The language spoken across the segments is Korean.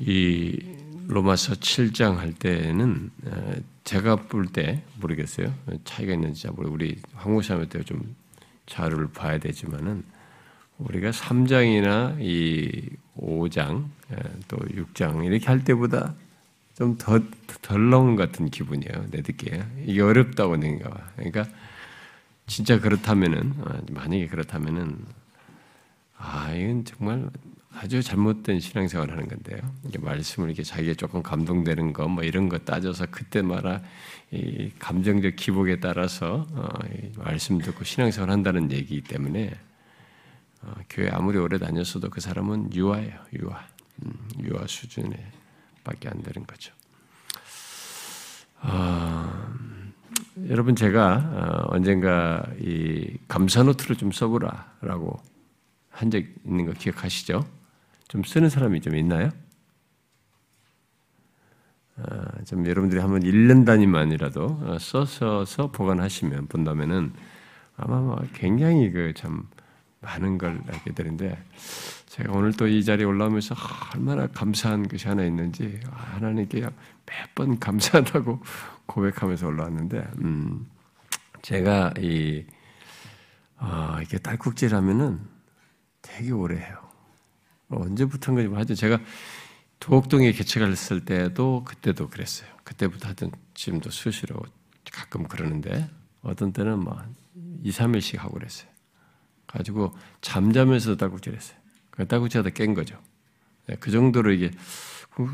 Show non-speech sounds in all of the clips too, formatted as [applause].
이 로마서 7장 할 때는 어, 제가 볼 때 모르겠어요. 차이가 있는지 잘 모르. 우리 한국사람 때좀 자료를 봐야 되지만은 우리가 3장이나 이 5장 예, 또 6장 이렇게 할 때보다 좀 더덜 나온 같은 기분이에요. 내 듣기에 이게 어렵다고 봐. 그러니까 진짜 그렇다면은 어, 만약에 그렇다면은 아 이건 정말 아주 잘못된 신앙생활 하는 건데요. 이게 말씀을 이렇게 자기가 조금 감동되는 거, 뭐 이런 거 따져서 그때 말아 이 감정적 기복에 따라서 어, 말씀 듣고 신앙생활 한다는 얘기이기 때문에 어, 교회 아무리 오래 다녔어도 그 사람은 유아예요, 유아, 음, 유아 수준에 밖에 안 되는 거죠. 어, 여러분 제가 어, 언젠가 이 감사 노트를 좀 써보라라고 한 적 있는 거 기억하시죠? 좀 쓰는 사람이 좀 있나요? 어, 좀 여러분들이 한번 1년 단위만이라도 어, 써서 보관하시면 본다면은 아마 뭐 굉장히 그 참 많은 걸 알게 되는데 제가 오늘 또 이 자리에 올라오면서 얼마나 감사한 것이 하나 있는지 하나님께 몇 번 감사하다고 [laughs] 고백하면서 올라왔는데 음, 제가 이 어, 이렇게 딸꾹질 하면은 되게 오래 해요. 언제부터인가 좀 하죠. 제가 도곡동에 개척을 했을 때도 그때도 그랬어요. 그때부터 하여튼 지금도 수시로 가끔 그러는데 어떤 때는 막 2, 3일씩 하고 그랬어요. 가지고 잠자면서 딸꾹질 했어요. 그 딸꾹질하다 깬 거죠. 네, 그 정도로 이게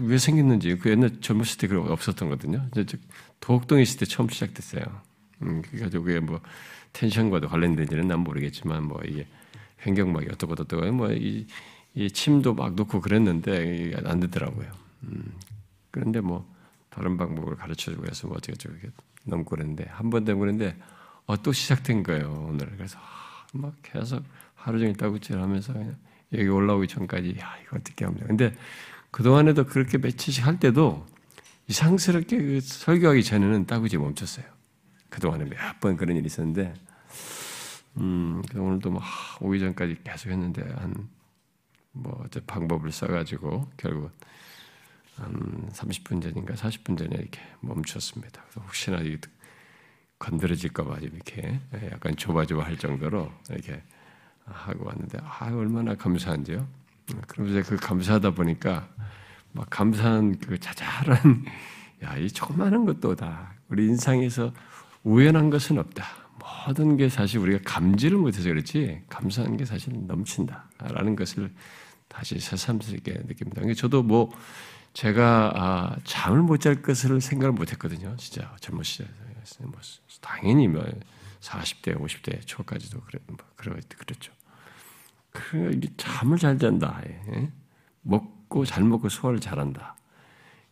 왜 생겼는지 그 옛날 젊었을 때 그런 없었던 거거든요. 도곡동에 있을 때 처음 시작됐어요. 음, 그래가지고 그게 뭐 텐션과도 관련된지는 난 모르겠지만 뭐 이게 환경막이 어떻고 어떻고 뭐 이 이 침도 막 놓고 그랬는데 안 되더라고요. 음, 그런데 뭐 다른 방법을 가르쳐주고 해서 뭐 어떻게 저렇게 넘고 그랬는데 한 번 되고 그랬는데 어, 또 시작된 거예요 오늘. 그래서 아, 막 계속 하루 종일 따구질하면서 여기 올라오기 전까지 야 이거 어떻게 돼. 근데 그 동안에도 그렇게 며칠씩 할 때도 이상스럽게 그 설교하기 전에는 따구질 멈췄어요. 그 동안에 몇 번 그런 일이 있었는데, 음, 오늘도 막 오기 전까지 계속 했는데 한 뭐 방법을 써가지고 결국 한 30분 전인가 40분 전에 이렇게 멈췄습니다. 혹시나 건드려질까봐 이렇게 약간 조바조바할 정도로 이렇게 하고 왔는데 아 얼마나 감사한지요. 그러면서 그 감사하다 보니까 막 감사한 그 자잘한 [laughs] 야 이 조그마한 것도 다 우리 인상에서 우연한 것은 없다. 모든 게 사실 우리가 감지를 못해서 그렇지 감사한 게 사실 넘친다라는 것을 다시 새삼스럽게 느낍니다. 그러니까 저도 뭐 제가 아, 잠을 못 잘 것을 생각을 못했거든요. 진짜 젊은 시절에 뭐 당연히 뭐 40대, 50대 초까지도 그래, 뭐 그랬죠. 그 이게 잠을 잘 잔다. 예? 먹고 잘 먹고 소화를 잘한다.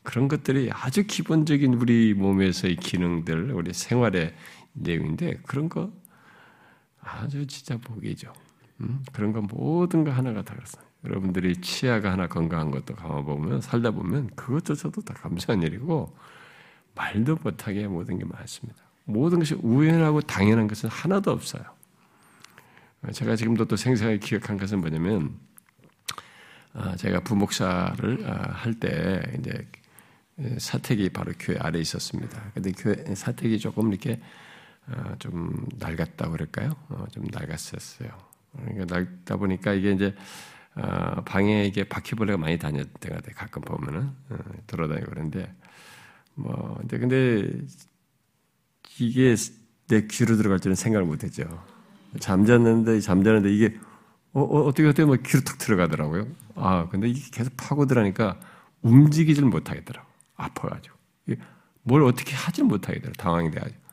그런 것들이 아주 기본적인 우리 몸에서의 기능들, 우리 생활의 내용인데 그런 거 아주 진짜 복이죠. 음? 그런 거 모든 거 하나가 다 그렇습니다. 여러분들이 치아가 하나 건강한 것도 감아보면 살다 보면 그것조차도 다 감사한 일이고 말도 못하게 모든 게 많습니다. 모든 것이 우연하고 당연한 것은 하나도 없어요. 제가 지금도 또 생생하게 기억한 것은 뭐냐면 아, 제가 부목사를 아, 할때 이제 사택이 바로 교회 아래 있었습니다. 근데 교회 사택이 조금 이렇게 아, 좀 낡았다고 그럴까요? 어, 좀 낡았었어요. 그러니까 낡다 보니까 이게 이제 어, 방에 이게 바퀴벌레가 많이 다녔 때가 돼 가끔 보면은 어, 돌아다니고 그러는데 뭐 근데 근데 이게 내 귀로 들어갈 줄은 생각을 못했죠. 잠잤는데 잠자는데 이게 어, 어 떻게 어떻게 뭐 귀로 툭 들어가더라고요. 아 근데 이게 계속 파고들어니까 움직이질 못하겠더라고. 아파가지고 뭘 어떻게 하질 못하겠더라고. 당황이 돼가지고.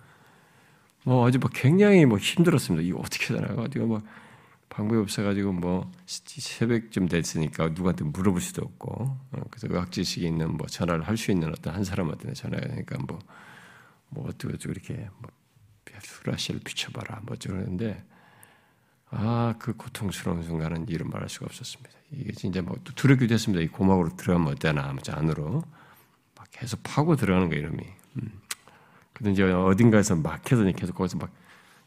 뭐 아주 뭐 굉장히 뭐 힘들었습니다. 이거 어떻게 되나 가지고 뭐 방법이 없어가지고 뭐 새벽쯤 됐으니까 누구한테 물어볼 수도 없고 어, 그래서 의학 지식이 있는 뭐 전화를 할 수 있는 어떤 한 사람한테 전화하니까 뭐 뭐 어떻게 어떻게 이렇게 뭐 수라시를 비춰봐라 뭐 저러는데 아 그 고통스러운 순간은 이름 말할 수가 없었습니다. 이게 진짜 뭐 두렵기도 했습니다. 이 고막으로 들어가면 어때나 안으로 막 계속 파고 들어가는 거 이름이. 음. 근데 이제 어딘가에서 막혀서 계속 거기서 막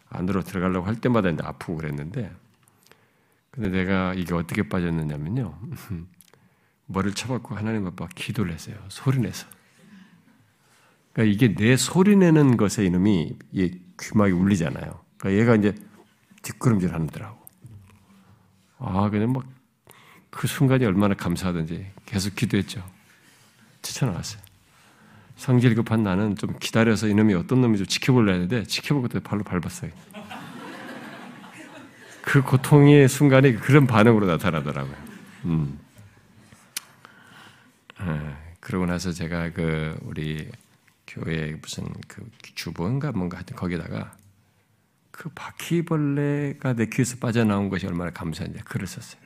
안으로 들어가려고 할 때마다 이제 아프고 그랬는데 근데 내가 이게 어떻게 빠졌느냐면요. [laughs] 머리를 쳐박고 하나님 아빠 기도를 했어요. 소리내서. 그러니까 이게 내 소리내는 것에 이놈이 귀막이 울리잖아요. 그러니까 얘가 이제 뒷걸음질 하더라고. 아, 그냥 막 그 순간이 얼마나 감사하든지 계속 기도했죠. 뛰쳐나왔어요. 성질 급한 나는 좀 기다려서 이놈이 어떤 놈이 좀 지켜볼려 했는데 지켜보고 발로 밟았어요. 그 고통의 순간이 그런 반응으로 나타나더라고요. 음. 아, 그러고 나서 제가 그 우리 교회 무슨 그 주부인가 뭔가 하여튼 거기다가 그 바퀴벌레가 내 귀에서 빠져나온 것이 얼마나 감사한지 글을 썼어요.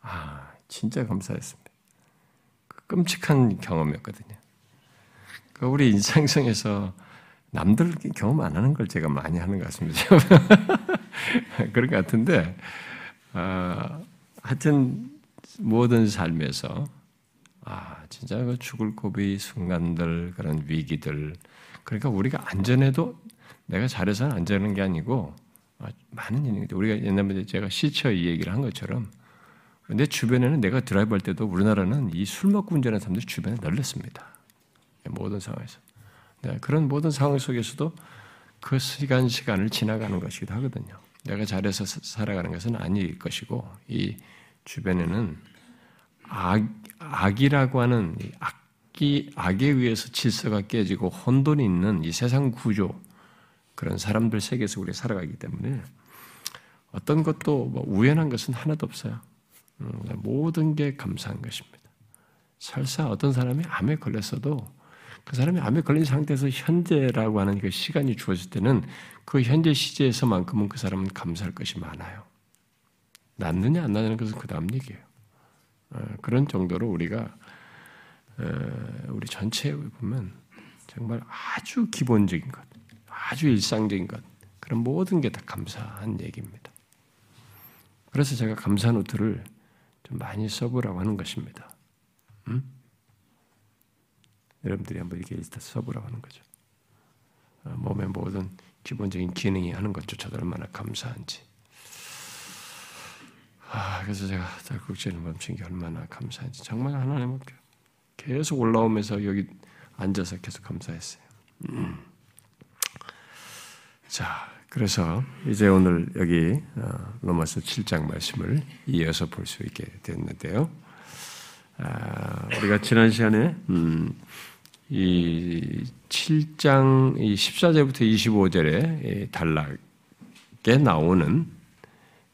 아, 진짜 감사했습니다. 그 끔찍한 경험이었거든요. 그 우리 인상성에서 남들 경험 안 하는 걸 제가 많이 하는 것 같습니다. [laughs] 그런 것 같은데, 아, 하여튼 모든 삶에서 아, 진짜 그 죽을 고비 순간들, 그런 위기들. 그러니까 우리가 안전해도 내가 잘해서는 안전한 게 아니고 아, 많은 일이 우리가 옛날에 제가 시처 이 얘기를 한 것처럼 내 주변에는 내가 드라이브 할 때도 우리나라는 이 술 먹고 운전하는 사람들이 주변에 널렸습니다. 모든 상황에서. 네, 그런 모든 상황 속에서도 그 시간 시간을 지나가는 것이기도 하거든요. 내가 잘해서 살아가는 것은 아닐 것이고 이 주변에는 악, 악이라고 하는 악기, 악에 의해서 질서가 깨지고 혼돈이 있는 이 세상 구조, 그런 사람들 세계에서 우리가 살아가기 때문에 어떤 것도 뭐 우연한 것은 하나도 없어요. 음, 모든 게 감사한 것입니다. 설사 어떤 사람이 암에 걸렸어도 그 사람이 암에 걸린 상태에서 현재라고 하는 그 시간이 주어질 때는 그 현재 시제에서만큼은 그 사람은 감사할 것이 많아요. 낫느냐 안 낫느냐는 것은 그 다음 얘기예요. 어, 그런 정도로 우리가 어, 우리 전체에 보면 정말 아주 기본적인 것, 아주 일상적인 것, 그런 모든 게 다 감사한 얘기입니다. 그래서 제가 감사 노트를 좀 많이 써보라고 하는 것입니다. 음? 여러분들이 한번 이렇게 써보라고 하는 거죠. 어, 몸의 모든 기본적인 기능이 하는 것조차도 얼마나 감사한지. 아, 그래서 제가 달국지를 멈춘 게 얼마나 감사한지 정말 하나님 계속 올라오면서 여기 앉아서 계속 감사했어요. 음. 자, 그래서 이제 오늘 여기 어, 로마서 7장 말씀을 이어서 볼 수 있게 됐는데요. 아, 우리가 지난 시간에 음, 이 7장 이 14절부터 25절에 단락에 나오는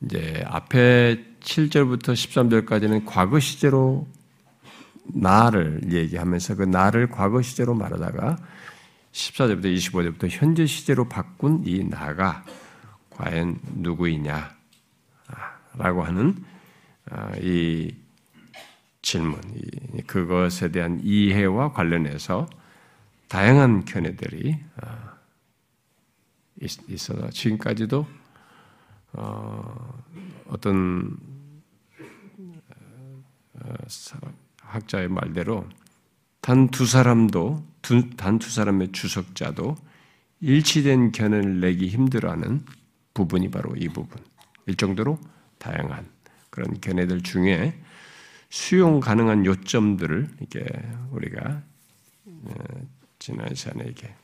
이제 앞에 7절부터 13절까지는 과거 시제로 나를 얘기하면서 그 나를 과거 시제로 말하다가 14절부터 25절부터 현재 시제로 바꾼 이 나가 과연 누구이냐 라고 하는 아, 이 질문, 그것에 대한 이해와 관련해서 다양한 견해들이 아, 있어서 지금까지도 어, 어떤 어, 학자의 말대로 단 두 사람도 단 두 사람의 주석자도 일치된 견해를 내기 힘들어하는 부분이 바로 이 부분. 일 정도로 다양한 그런 견해들 중에 수용 가능한 요점들을 이렇게 우리가 어, 지난 시간에 이렇게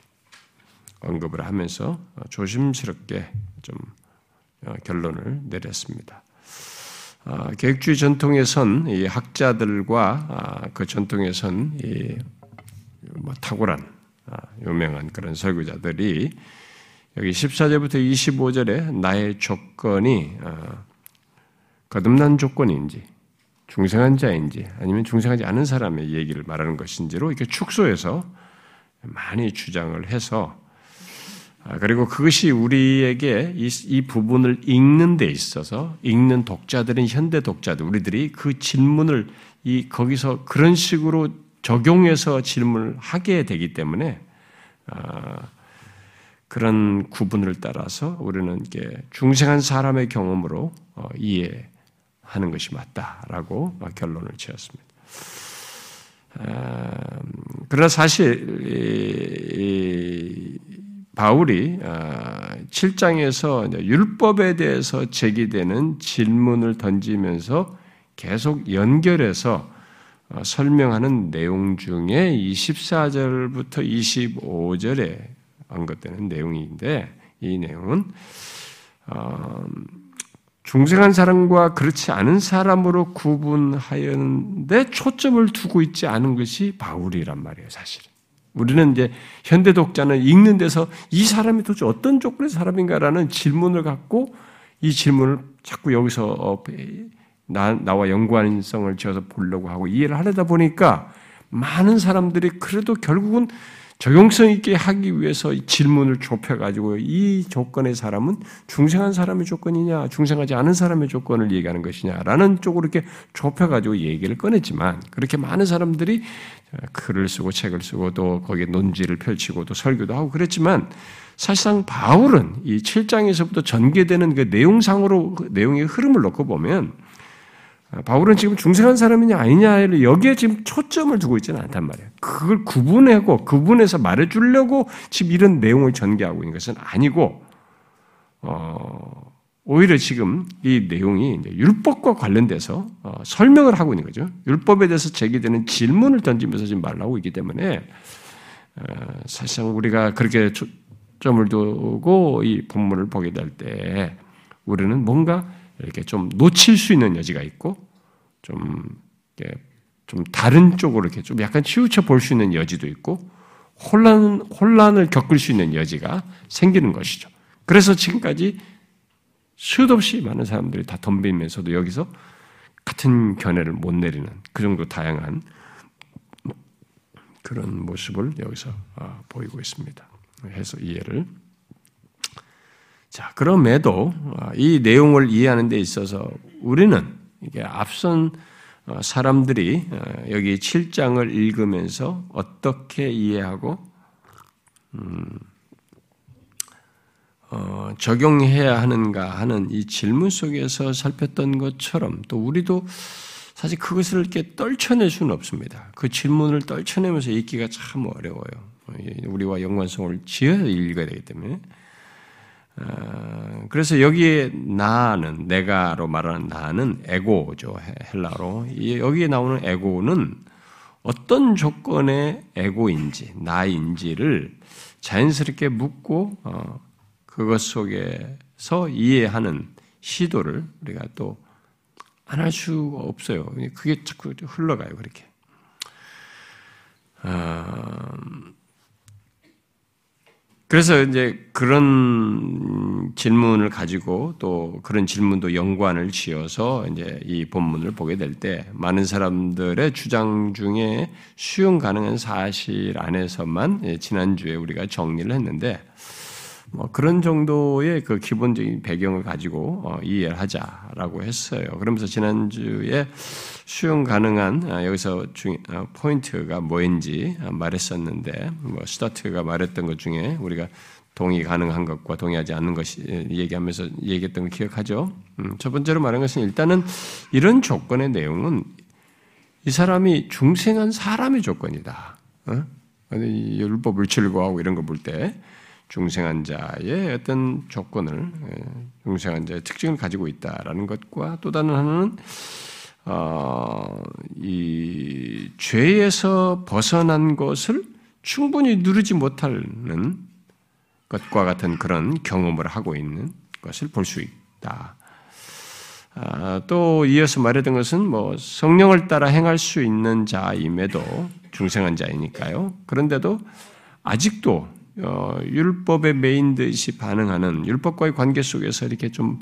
언급을 하면서 조심스럽게 좀 어, 결론을 내렸습니다. 아, 계획주의 전통에선 이 학자들과 아, 그 전통에선 이 뭐 탁월한 아, 유명한 그런 설교자들이 여기 14절부터 25절에 나의 조건이 거듭난 조건인지 중생한 자인지 아니면 중생하지 않은 사람의 얘기를 말하는 것인지로 이렇게 축소해서 많이 주장을 해서 아, 그리고 그것이 우리에게 이, 이, 부분을 읽는 데 있어서 읽는 독자들은 현대 독자들 우리들이 그 질문을 이 거기서 그런 식으로 적용해서 질문을 하게 되기 때문에 아, 그런 구분을 따라서 우리는 이게 중생한 사람의 경험으로 어, 이해 하는 것이 맞다라고 결론을 지었습니다. 아, 그러나 사실 바울이 7장에서 아, 율법에 대해서 제기되는 질문을 던지면서 계속 연결해서 어, 설명하는 내용 중에 24절부터 25절에 언급되는 내용인데 이 내용은 어, 중생한 사람과 그렇지 않은 사람으로 구분하였는데 초점을 두고 있지 않은 것이 바울이란 말이에요, 사실은. 우리는 이제 현대 독자는 읽는 데서 이 사람이 도대체 어떤 조건의 사람인가라는 질문을 갖고 이 질문을 자꾸 여기서 어, 나, 나와 연관성을 지어서 보려고 하고 이해를 하려다 보니까 많은 사람들이 그래도 결국은 적용성 있게 하기 위해서 질문을 좁혀가지고 이 조건의 사람은 중생한 사람의 조건이냐, 중생하지 않은 사람의 조건을 얘기하는 것이냐라는 쪽으로 이렇게 좁혀가지고 얘기를 꺼냈지만 그렇게 많은 사람들이 글을 쓰고 책을 쓰고 또 거기에 논지를 펼치고 또 설교도 하고 그랬지만 사실상 바울은 이 7장에서부터 전개되는 그 내용상으로 그 내용의 흐름을 놓고 보면 바울은 지금 중생한 사람이냐 아니냐를 여기에 지금 초점을 두고 있지는 않단 말이에요. 그걸 구분하고 구분해서 말해주려고 지금 이런 내용을 전개하고 있는 것은 아니고 어, 오히려 지금 이 내용이 율법과 관련돼서 어, 설명을 하고 있는 거죠. 율법에 대해서 제기되는 질문을 던지면서 지금 말하고 있기 때문에 어, 사실상 우리가 그렇게 초점을 두고 이 본문을 보게 될 때 우리는 뭔가 이렇게 좀 놓칠 수 있는 여지가 있고 좀, 좀 다른 쪽으로 이렇게 좀 약간 치우쳐 볼 수 있는 여지도 있고 혼란, 혼란을 겪을 수 있는 여지가 생기는 것이죠. 그래서 지금까지 수도 없이 많은 사람들이 다 덤비면서도 여기서 같은 견해를 못 내리는 그 정도 다양한 그런 모습을 여기서 아, 보이고 있습니다. 해서 이해를 자, 그럼에도 어, 이 내용을 이해하는 데 있어서 우리는 이게 앞선 어, 사람들이 어, 여기 7장을 읽으면서 어떻게 이해하고 음, 어, 적용해야 하는가 하는 이 질문 속에서 살폈던 것처럼 또 우리도 사실 그것을 이렇게 떨쳐낼 수는 없습니다. 그 질문을 떨쳐내면서 읽기가 참 어려워요. 우리와 연관성을 지어서 읽어야 되기 때문에. 어, 그래서 여기에 나는 내가로 말하는 나는 에고죠 헬라로 여기에 나오는 에고는 어떤 조건의 에고인지 나인지를 자연스럽게 묻고 어, 그것 속에서 이해하는 시도를 우리가 또 안 할 수가 없어요. 그게 자꾸 흘러가요 그렇게. 어, 그래서 이제 그런 질문을 가지고 또 그런 질문도 연관을 지어서 이제 이 본문을 보게 될 때 많은 사람들의 주장 중에 수용 가능한 사실 안에서만 예, 지난주에 우리가 정리를 했는데 뭐 그런 정도의 그 기본적인 배경을 가지고 어, 이해를 하자라고 했어요. 그러면서 지난주에 수용 가능한 아, 여기서 중, 어, 포인트가 뭐인지 말했었는데 뭐 스타트가 말했던 것 중에 우리가 동의 가능한 것과 동의하지 않는 것이 예, 얘기하면서 얘기했던 걸 기억하죠. 음, 첫 번째로 말한 것은 일단은 이런 조건의 내용은 이 사람이 중생한 사람의 조건이다. 어? 율법을 즐거워하고 이런 거 볼 때 중생한 자의 어떤 조건을 예, 중생한 자의 특징을 가지고 있다라는 것과 또 다른 하나는 어, 이 죄에서 벗어난 것을 충분히 누르지 못하는 것과 같은 그런 경험을 하고 있는 것을 볼 수 있다. 아, 또 이어서 말했던 것은 뭐 성령을 따라 행할 수 있는 자임에도 중생한 자이니까요. 그런데도 아직도 어, 율법에 메인 듯이 반응하는 율법과의 관계 속에서 이렇게 좀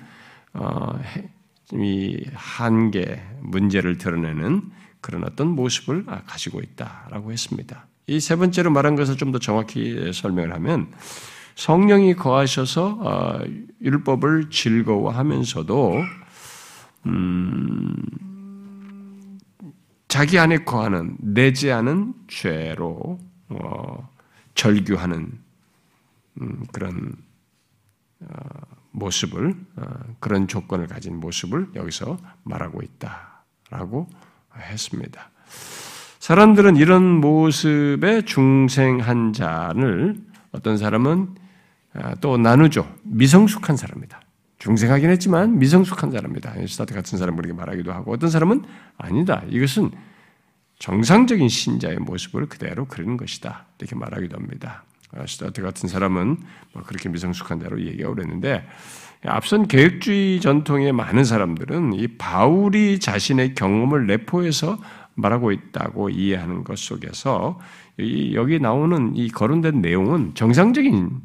어, 이 한계, 문제를 드러내는 그런 어떤 모습을 가지고 있다라고 했습니다. 이 세 번째로 말한 것을 좀 더 정확히 설명을 하면 성령이 거하셔서 어, 율법을 즐거워하면서도 음, 자기 안에 거하는 않은 죄로 어, 절규하는 음, 그런 어, 모습을 어, 그런 조건을 가진 모습을 여기서 말하고 있다라고 했습니다. 사람들은 이런 모습의 중생한 자를 어떤 사람은 아, 또 나누죠. 미성숙한 사람이다. 중생하긴 했지만 미성숙한 사람이다. 스타트 같은 사람 그렇게 말하기도 하고 어떤 사람은 아니다. 이것은 정상적인 신자의 모습을 그대로 그리는 것이다. 이렇게 말하기도 합니다. 스타트 같은 사람은 뭐 그렇게 미성숙한 대로 얘기하고 그랬는데 앞선 계획주의 전통의 많은 사람들은 이 바울이 자신의 경험을 내포해서 말하고 있다고 이해하는 것 속에서 여기 나오는 이 거론된 내용은 정상적인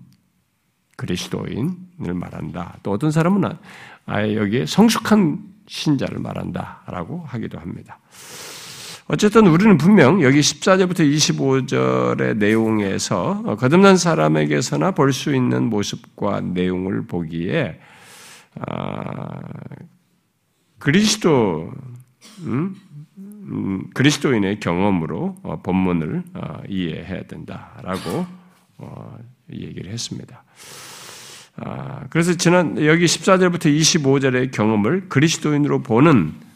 그리스도인을 말한다. 또 어떤 사람은 아예 여기에 성숙한 신자를 말한다라고 하기도 합니다. 어쨌든 우리는 분명 여기 14절부터 25절의 내용에서 거듭난 사람에게서나 볼 수 있는 모습과 내용을 보기에 아, 그리스도 음? 음, 그리스도인의 경험으로 어, 본문을 어, 이해해야 된다라고 어, 얘기를 했습니다. 아, 그래서 지난 여기 14절부터 25절의 경험을 그리스도인으로 보는 어,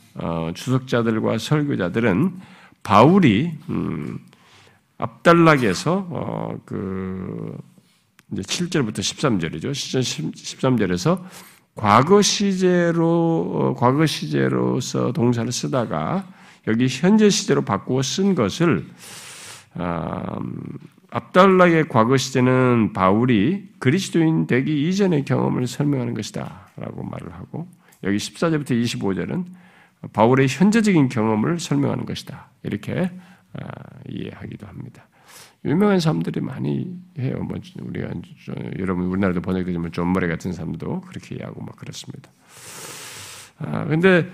주석자들과 설교자들은 바울이 음, 앞달락에서 어, 그 이제 7절부터 13절이죠. 13절에서 과거 시제로 어, 과거 시제로서 동사를 쓰다가 여기 현재 시제로 바꾸어 쓴 것을 음, 앞단락의 과거 시제는 바울이 그리스도인 되기 이전의 경험을 설명하는 것이다라고 말을 하고 여기 14절부터 25절은 바울의 현재적인 경험을 설명하는 것이다. 이렇게 아, 이해하기도 합니다. 유명한 사람들이 많이 해요. 뭐 우리가 여러분 우리나라도 번역되지만 존 머리 같은 사람도 그렇게 이해하고 막 그렇습니다. 아 근데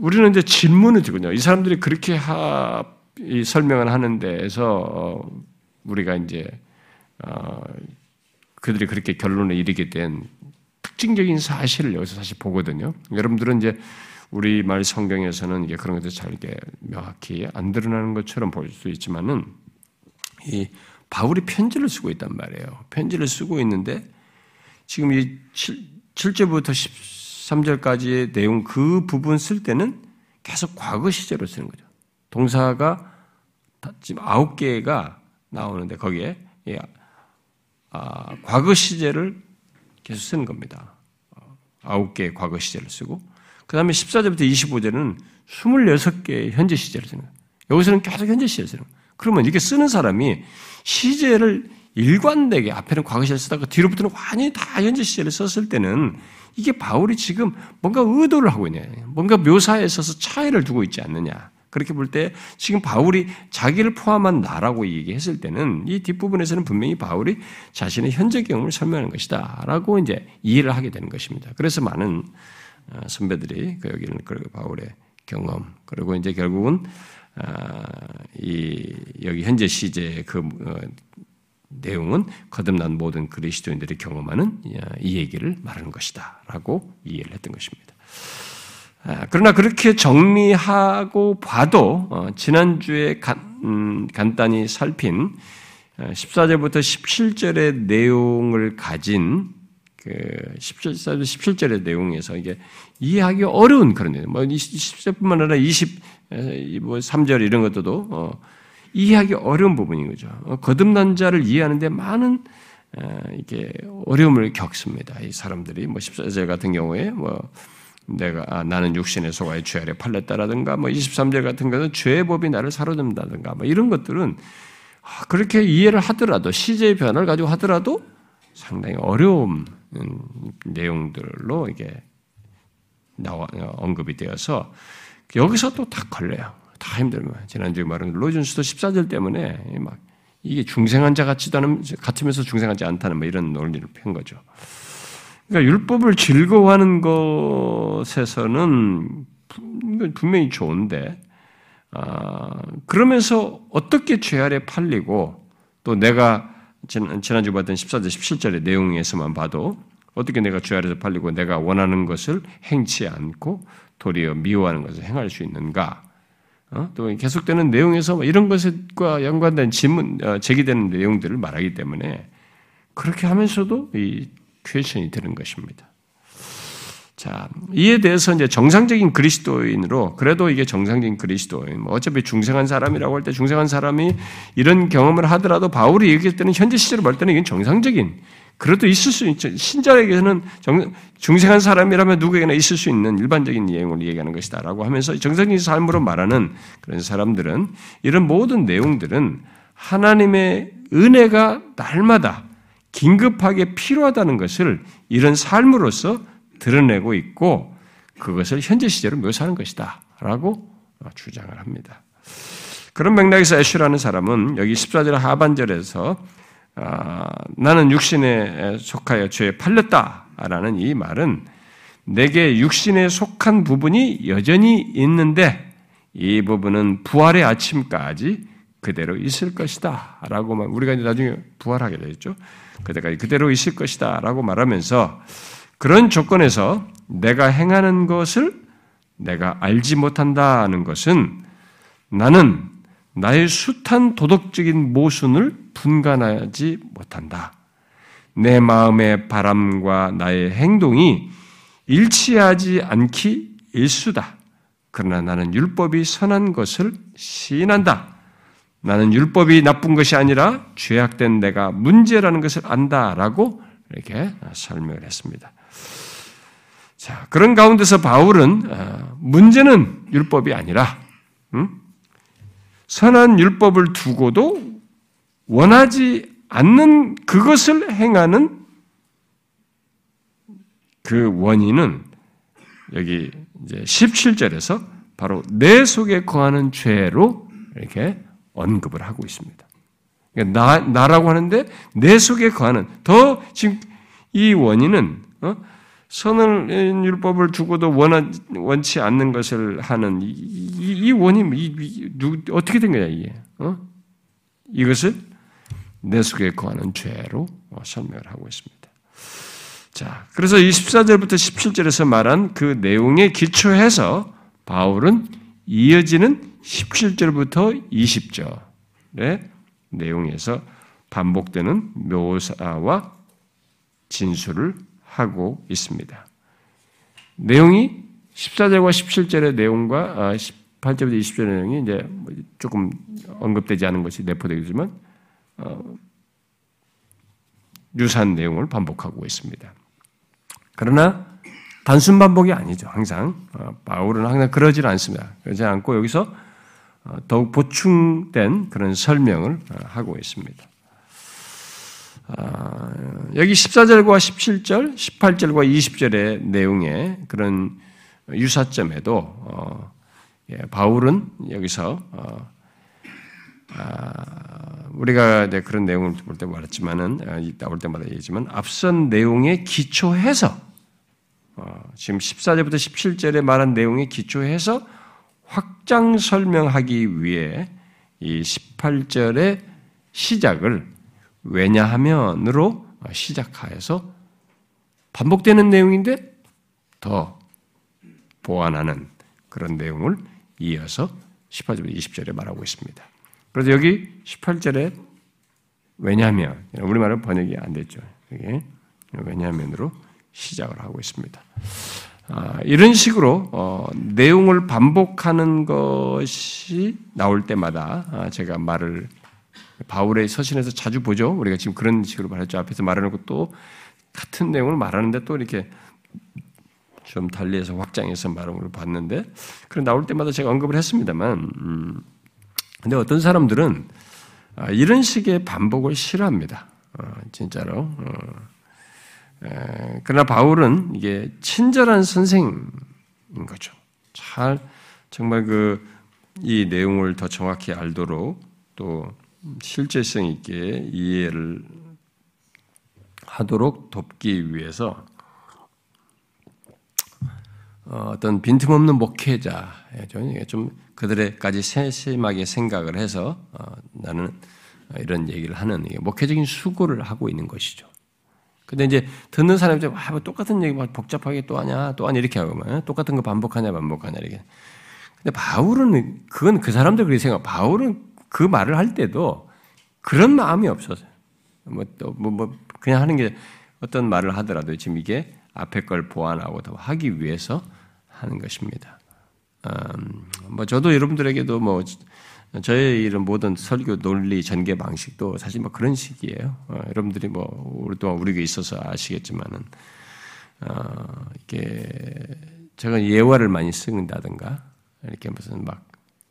우리는 이제 질문을 드군요. 이 사람들이 그렇게 하, 이 설명을 하는 데에서 어, 우리가 이제 어, 그들이 그렇게 결론에 이르게 된 특징적인 사실을 여기서 사실 보거든요. 여러분들은 이제 우리 말 성경에서는 이게 그런 것들 잘 이게 명확히 안 드러나는 것처럼 볼수 있지만은 이 바울이 편지를 쓰고 있단 말이에요. 편지를 쓰고 있는데 지금 이 7, 7절부터 13절까지의 내용 그 부분 쓸 때는 계속 과거 시제로 쓰는 거죠. 동사가 지금 아홉 개가 나오는데 거기에 아, 과거 시제를 계속 쓰는 겁니다. 아홉 개의 과거 시제를 쓰고 그 다음에 14절부터 25절은 26개의 현재 시제를 쓰는 거예요. 여기서는 계속 현재 시제를 쓰는 거예요. 그러면 이렇게 쓰는 사람이 시제를 일관되게 앞에는 과거 시제를 쓰다가 뒤로부터는 완전히 다 현재 시제를 썼을 때는 이게 바울이 지금 뭔가 의도를 하고 있냐, 뭔가 묘사에 있어서 차이를 두고 있지 않느냐. 그렇게 볼 때 지금 바울이 자기를 포함한 나라고 얘기했을 때는 이 뒷부분에서는 분명히 바울이 자신의 현재 경험을 설명하는 것이다. 라고 이제 이해를 하게 되는 것입니다. 그래서 많은 어, 선배들이 그 여기는 그 바울의 경험 그리고 이제 결국은 어, 이 여기 현재 시제의 그 어, 내용은 거듭난 모든 그리스도인들이 경험하는 이 얘기를 말하는 것이다라고 이해를 했던 것입니다. 아, 그러나 그렇게 정리하고 봐도 지난주에 음, 간단히 살핀 14절부터 17절의 내용을 가진 그 17절, 17절의 내용에서 이게 이해하기 어려운 그런 내용. 뭐 10절뿐만 아니라 20, 뭐 3절 이런 것들도 어, 이해하기 어려운 부분인 거죠. 어, 거듭난 자를 이해하는데 많은 어, 이게 어려움을 겪습니다. 이 사람들이 뭐 14절 같은 경우에 뭐 내가 아, 나는 육신의 소가의 죄 아래 팔렸다라든가 뭐 23절 같은 것은 죄의 법이 나를 사로잡는다든가 뭐 이런 것들은 아, 그렇게 이해를 하더라도 시제의 변화를 가지고 하더라도 상당히 어려움 내용들로 이게 나와 언급이 되어서 여기서 또 다 걸려요. 다 힘들면 지난주에 말한 로준수도 14절 때문에 막 이게 중생한 자 같지도 않은 같으면서 중생하지 않다는 뭐 이런 논리를 편 거죠. 그러니까 율법을 즐거워하는 것에서는 분명히 좋은데 아, 그러면서 어떻게 죄 아래 팔리고 또 내가 지난주 봤던 14절, 17절의 내용에서만 봐도 어떻게 내가 죄 아래서 팔리고 내가 원하는 것을 행치 않고 도리어 미워하는 것을 행할 수 있는가? 어? 또 계속되는 내용에서 뭐 이런 것과 연관된 질문, 어, 제기되는 내용들을 말하기 때문에 그렇게 하면서도 이 퀘션이 되는 것입니다. 자, 이에 대해서 이제 정상적인 그리스도인으로, 그래도 이게 정상적인 그리스도인, 뭐 어차피 중생한 사람이라고 할 때 중생한 사람이 이런 경험을 하더라도 바울이 얘기할 때는 현재 시제로 볼 때는 이건 정상적인, 그래도 있을 수 있죠. 신자에게는 정, 중생한 사람이라면 누구에게나 있을 수 있는 일반적인 내용을 얘기하는 것이다. 라고 하면서 정상적인 삶으로 말하는 그런 사람들은 이런 모든 내용들은 하나님의 은혜가 날마다 긴급하게 필요하다는 것을 이런 삶으로서 드러내고 있고 그것을 현재 시제로 묘사하는 것이다. 라고 주장을 합니다. 그런 맥락에서 애쉬라는 사람은 여기 14절 하반절에서 아, 나는 육신에 속하여 죄에 팔렸다 라는 이 말은 내게 육신에 속한 부분이 여전히 있는데 이 부분은 부활의 아침까지 그대로 있을 것이다. 라고 만, 우리가 이제 나중에 부활하게 되겠죠. 그때까지 그대로 있을 것이다. 라고 말하면서 그런 조건에서 내가 행하는 것을 내가 알지 못한다는 것은 나는 나의 숱한 도덕적인 모순을 분간하지 못한다. 내 마음의 바람과 나의 행동이 일치하지 않기 일수다. 그러나 나는 율법이 선한 것을 시인한다. 나는 율법이 나쁜 것이 아니라 죄악된 내가 문제라는 것을 안다라고 이렇게 설명을 했습니다. 자, 그런 가운데서 바울은 어, 문제는 율법이 아니라 음? 선한 율법을 두고도 원하지 않는 그것을 행하는 그 원인은 여기 이제 17절에서 바로 내 속에 거하는 죄로 이렇게 언급을 하고 있습니다. 그러니까 나, 나라고 하는데 내 속에 거하는 더 지금 이 원인은 어? 선을 율법을 두고도 원하, 원치 않는 것을 하는 이, 이, 이 원인 이, 이, 누, 어떻게 된 거야 이게? 어? 이것을 내 속에 거하는 죄로 설명을 하고 있습니다. 자, 그래서 24절부터 17절에서 말한 그 내용에 기초해서 바울은 이어지는 17절부터 20절의 내용에서 반복되는 묘사와 진술을 하고 있습니다. 내용이 14절과 17절의 내용과 18절부터 아, 20절의 내용이 이제 뭐 조금 언급되지 않은 것이 내포되지만 어, 유사한 내용을 반복하고 있습니다. 그러나 단순 반복이 아니죠. 항상 어, 바울은 항상 그러질 않습니다. 그러지 않고 여기서 어, 더욱 보충된 그런 설명을 하고 있습니다. 아, 여기 14절과 17절, 18절과 20절의 내용의 그런 유사점에도 어, 예, 바울은 여기서 어, 아, 우리가 그런 내용을 볼 때 말했지만은 아, 나올 때마다 얘기지만 앞선 내용에 기초해서 어, 지금 14절부터 17절에 말한 내용에 기초해서 확장 설명하기 위해 이 18절의 시작을 왜냐하면으로 시작하여서 반복되는 내용인데 더 보완하는 그런 내용을 이어서 18절, 20절에 말하고 있습니다. 그래서 여기 18절에 왜냐하면 우리말은 번역이 안 됐죠. 이게 왜냐하면으로 시작을 하고 있습니다. 아, 이런 식으로 어, 내용을 반복하는 것이 나올 때마다 아, 제가 말을 바울의 서신에서 자주 보죠. 우리가 지금 그런 식으로 말했죠. 앞에서 말해놓고 또 같은 내용을 말하는데 또 이렇게 좀 달리해서 확장해서 말하는 걸 봤는데, 그런 나올 때마다 제가 언급을 했습니다만, 음, 근데 어떤 사람들은 아, 이런 식의 반복을 싫어합니다. 어, 진짜로. 어, 에, 그러나 바울은 이게 친절한 선생인 거죠. 잘 정말 그 이 내용을 더 정확히 알도록 또 실제성 있게 이해를 하도록 돕기 위해서 어, 어떤 빈틈없는 목회자죠. 좀 그들에까지 세심하게 생각을 해서 어, 나는 이런 얘기를 하는 목회적인 수고를 하고 있는 것이죠. 근데 이제 듣는 사람이 좀 아, 뭐 똑같은 얘기 막 복잡하게 또 하냐, 또 하냐 이렇게 하고 막 똑같은 거 반복하냐, 반복하냐 이렇게. 근데 바울은 그건 그 사람들 그렇게 생각. 바울은 그 말을 할 때도 그런 마음이 없었어요. 뭐, 또, 뭐, 뭐, 그냥 하는 게 어떤 말을 하더라도 지금 이게 앞에 걸 보완하고 더 하기 위해서 하는 것입니다. 음, 뭐 저도 여러분들에게도 뭐 저의 이런 모든 설교 논리 전개 방식도 사실 뭐 그런 식이에요. 어, 여러분들이 뭐 우리 또한 우리 교에 있어서 아시겠지만은 어, 이게 제가 예화를 많이 쓴다든가 이렇게 무슨 막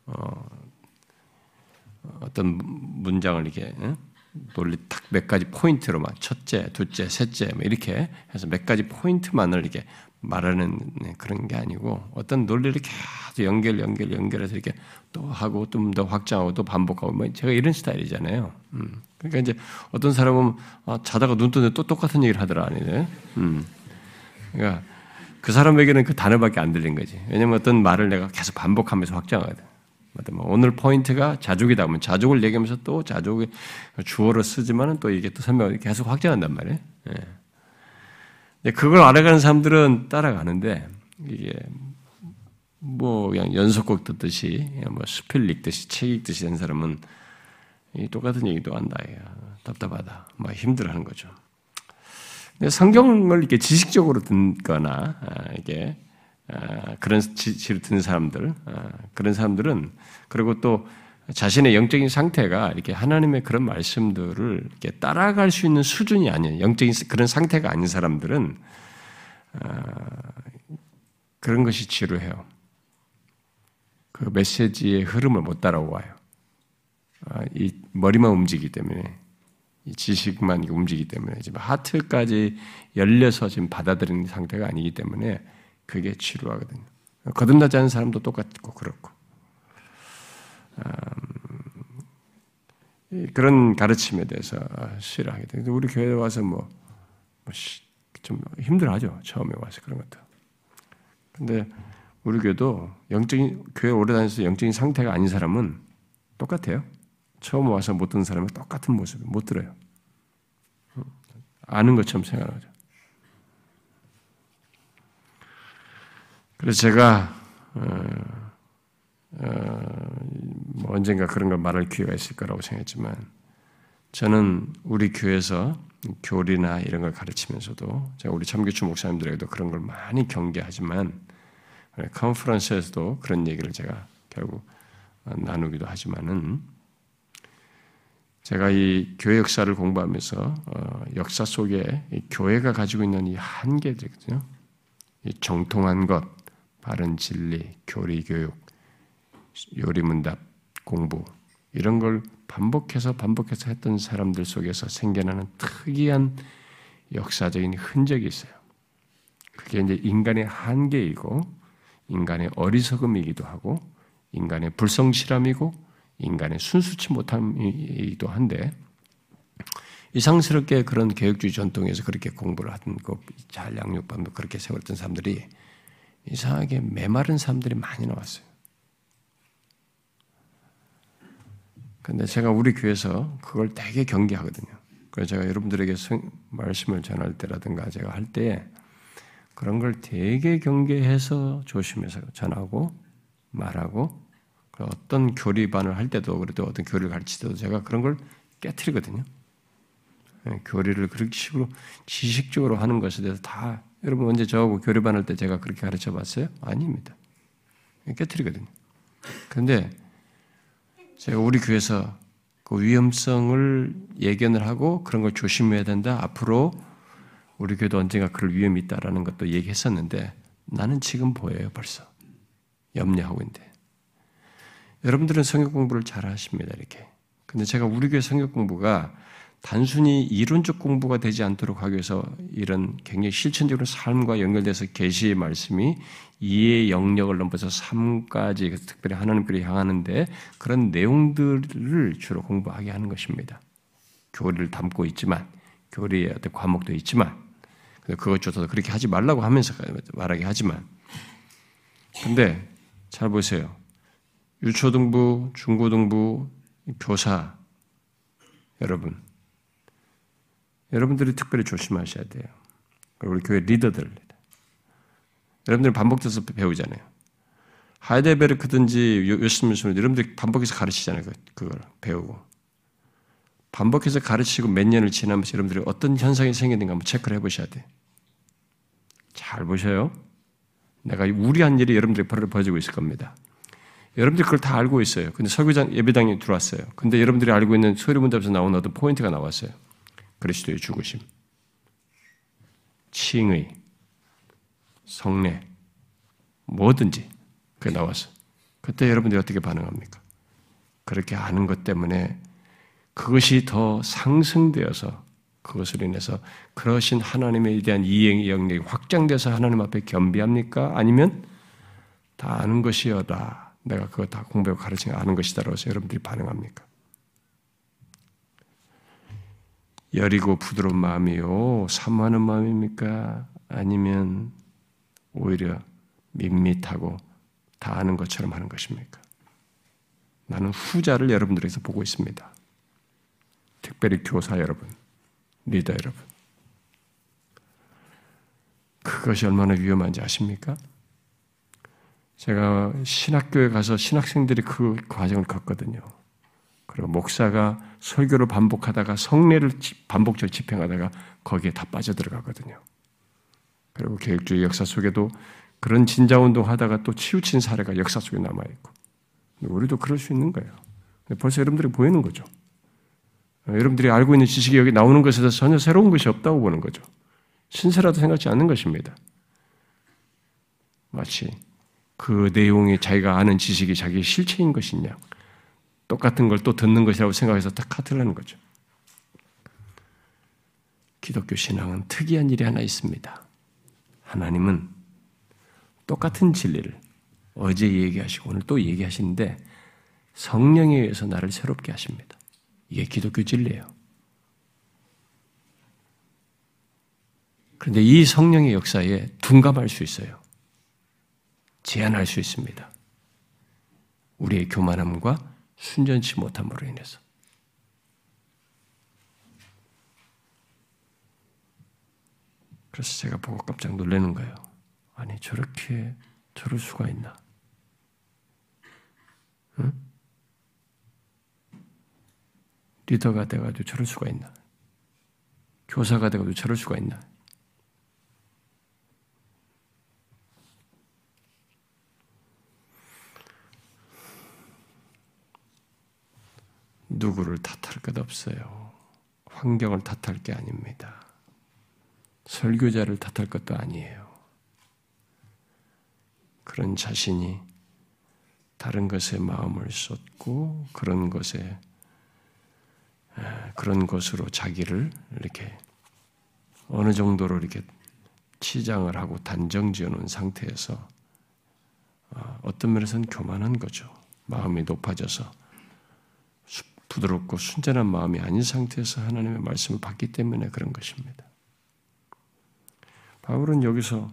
어, 어떤 문장을 이렇게 응? 논리 딱 몇 가지 포인트로 막 첫째, 둘째, 셋째 뭐 이렇게 해서 몇 가지 포인트만을 이렇게 말하는 네, 그런 게 아니고 어떤 논리를 계속 연결, 연결, 연결해서 이렇게 또 하고 좀 더 확장하고 또 반복하고 뭐 제가 이런 스타일이잖아요. 음. 그러니까 이제 어떤 사람은 아, 자다가 눈 뜨는데 또 똑같은 얘기를 하더라 아니네. 음. 그러니까 그 사람에게는 그 단어밖에 안 들린 거지. 왜냐면 어떤 말을 내가 계속 반복하면서 확장하거든. 뭐 오늘 포인트가 자족이다 하면 자족을 얘기하면서 또 자족의 주어로 쓰지만은 또 이게 또 설명을 계속 확장한단 말이에요. 예. 그걸 알아가는 사람들은 따라가는데 이게 뭐 그냥 연속곡 듣듯이 뭐 수필 읽듯이 책 읽듯이 된 사람은 똑같은 얘기도 한다. 답답하다. 막 힘들어하는 거죠. 성경을 이렇게 지식적으로 듣거나 아, 이게 아, 그런 지식을 듣는 사람들 아, 그런 사람들은 그리고 또 자신의 영적인 상태가 이렇게 하나님의 그런 말씀들을 이렇게 따라갈 수 있는 수준이 아닌 영적인 그런 상태가 아닌 사람들은 그런 것이 지루해요. 그 메시지의 흐름을 못 따라와요. 이 머리만 움직이기 때문에 지식만 움직이기 때문에 지금 하트까지 열려서 지금 받아들이는 상태가 아니기 때문에 그게 지루하거든요. 거듭나지 않은 사람도 똑같고 그렇고 음, 그런 가르침에 대해서 싫어하게 돼요. 우리 교회 와서 뭐, 뭐좀 힘들어하죠. 처음에 와서 그런 것도. 근데 우리 교회도 영적인 교회 오래 다녀서 영적인 상태가 아닌 사람은 똑같아요. 처음 와서 못 듣는 사람은 똑같은 모습, 못 들어요. 아는 것처럼 생각하죠. 그래서 제가 어, 어, 뭐 언젠가 그런 걸 말할 기회가 있을 거라고 생각했지만 저는 우리 교회에서 교리나 이런 걸 가르치면서도 제가 우리 참교추 목사님들에게도 그런 걸 많이 경계하지만 컨퍼런스에서도 그런 얘기를 제가 결국 나누기도 하지만은 제가 이 교회 역사를 공부하면서 어, 역사 속에 교회가 가지고 있는 이 한계들이거든요. 이 정통한 것, 바른 진리, 교리 교육, 요리문답 공부 이런 걸 반복해서 반복해서 했던 사람들 속에서 생겨나는 특이한 역사적인 흔적이 있어요. 그게 이제 인간의 한계이고 인간의 어리석음이기도 하고 인간의 불성실함이고 인간의 순수치 못함이기도 한데 이상스럽게 그런 개혁주의 전통에서 그렇게 공부를 하던 그잘 양육반도 그렇게 세웠던 사람들이 이상하게 메마른 사람들이 많이 나왔어요. 근데 제가 우리 교회에서 그걸 되게 경계하거든요. 그래서 제가 여러분들에게 말씀을 전할 때라든가 제가 할때 그런 걸 되게 경계해서 조심해서 전하고 말하고 어떤 교리반을 할 때도 그래도 어떤 교리를 가르칠 때도 제가 그런 걸 깨뜨리거든요. 예, 교리를 그렇게 식으로 지식적으로 하는 것에 대해서 다 여러분 언제 저하고 교리반 할때 제가 그렇게 가르쳐 봤어요? 아닙니다. 예, 깨뜨리거든요. 그런데 제가 우리 교회에서 그 위험성을 예견을 하고 그런 걸 조심해야 된다. 앞으로 우리 교회도 언젠가 그럴 위험이 있다라는 것도 얘기했었는데 나는 지금 보여요 벌써 염려하고 있는데 여러분들은 성경 공부를 잘 하십니다, 이렇게. 근데 제가 우리 교회 성경 공부가 단순히 이론적 공부가 되지 않도록 하기 위해서 이런 굉장히 실천적으로 삶과 연결돼서 계시의 말씀이 이해의 영역을 넘어서 삶까지 특별히 하나님께로 향하는데 그런 내용들을 주로 공부하게 하는 것입니다. 교리를 담고 있지만 교리의 어떤 과목도 있지만 그것조차도 그렇게 하지 말라고 하면서 말하게 하지만 근데 잘 보세요. 유초등부, 중고등부, 교사, 여러분. 여러분들이 특별히 조심하셔야 돼요. 우리 교회 리더들. 여러분들 반복해서 배우잖아요. 하이데베르크든지 요스미스 여러분들이 반복해서 가르치잖아요. 그, 그걸 배우고. 반복해서 가르치고 몇 년을 지나면서 여러분들이 어떤 현상이 생기는가 한번 체크를 해보셔야 돼. 잘 보셔요. 내가 우리한 일이 여러분들이 벌어지고 있을 겁니다. 여러분들이 그걸 다 알고 있어요. 근데 설교장, 예배당에 들어왔어요. 근데 여러분들이 알고 있는 소리문답에서 나온 어떤 포인트가 나왔어요. 그리스도의 죽으심, 칭의, 성례, 뭐든지 그게 나왔어. 그때 여러분들이 어떻게 반응합니까? 그렇게 아는 것 때문에 그것이 더 상승되어서 그것을 인해서 그러신 하나님에 대한 이행의 영역이 확장돼서 하나님 앞에 겸비합니까? 아니면 다 아는 것이여다. 내가 그거 다 공부하고 가르친 아는 것이다라고 해서 여러분들이 반응합니까? 여리고 부드러운 마음이요. 사모하는 마음입니까? 아니면 오히려 밋밋하고 다 아는 것처럼 하는 것입니까? 나는 후자를 여러분들에서 보고 있습니다. 특별히 교사 여러분, 리더 여러분. 그것이 얼마나 위험한지 아십니까? 제가 신학교에 가서 신학생들이 그 과정을 겪거든요. 그리고 목사가 설교를 반복하다가 성례를 반복적으로 집행하다가 거기에 다 빠져들어가거든요. 그리고 계획주의 역사 속에도 그런 진자운동 하다가 또 치우친 사례가 역사 속에 남아있고. 우리도 그럴 수 있는 거예요. 벌써 여러분들이 보이는 거죠. 여러분들이 알고 있는 지식이 여기 나오는 것에서 전혀 새로운 것이 없다고 보는 거죠. 신세라도 생각지 않는 것입니다. 마치 그 내용이 자기가 아는 지식이 자기의 실체인 것이냐, 똑같은 걸 또 듣는 것이라고 생각해서 딱 카트라는 거죠. 기독교 신앙은 특이한 일이 하나 있습니다. 하나님은 똑같은 진리를 어제 얘기하시고 오늘 또 얘기하시는데 성령에 의해서 나를 새롭게 하십니다. 이게 기독교 진리예요. 그런데 이 성령의 역사에 둔감할 수 있어요. 제한할 수 있습니다. 우리의 교만함과 순전치 못함으로 인해서. 그래서 제가 보고 깜짝 놀라는 거예요. 아니, 저렇게, 저럴 수가 있나? 응? 리더가 돼가지고 저럴 수가 있나? 교사가 돼가지고 저럴 수가 있나? 누구를 탓할 것 없어요. 환경을 탓할 게 아닙니다. 설교자를 탓할 것도 아니에요. 그런 자신이 다른 것에 마음을 쏟고 그런 것에 그런 것으로 자기를 이렇게 어느 정도로 이렇게 치장을 하고 단정 지어놓은 상태에서 어, 어떤 면에서는 교만한 거죠. 마음이 높아져서 부드럽고 순전한 마음이 아닌 상태에서 하나님의 말씀을 받기 때문에 그런 것입니다. 바울은 여기서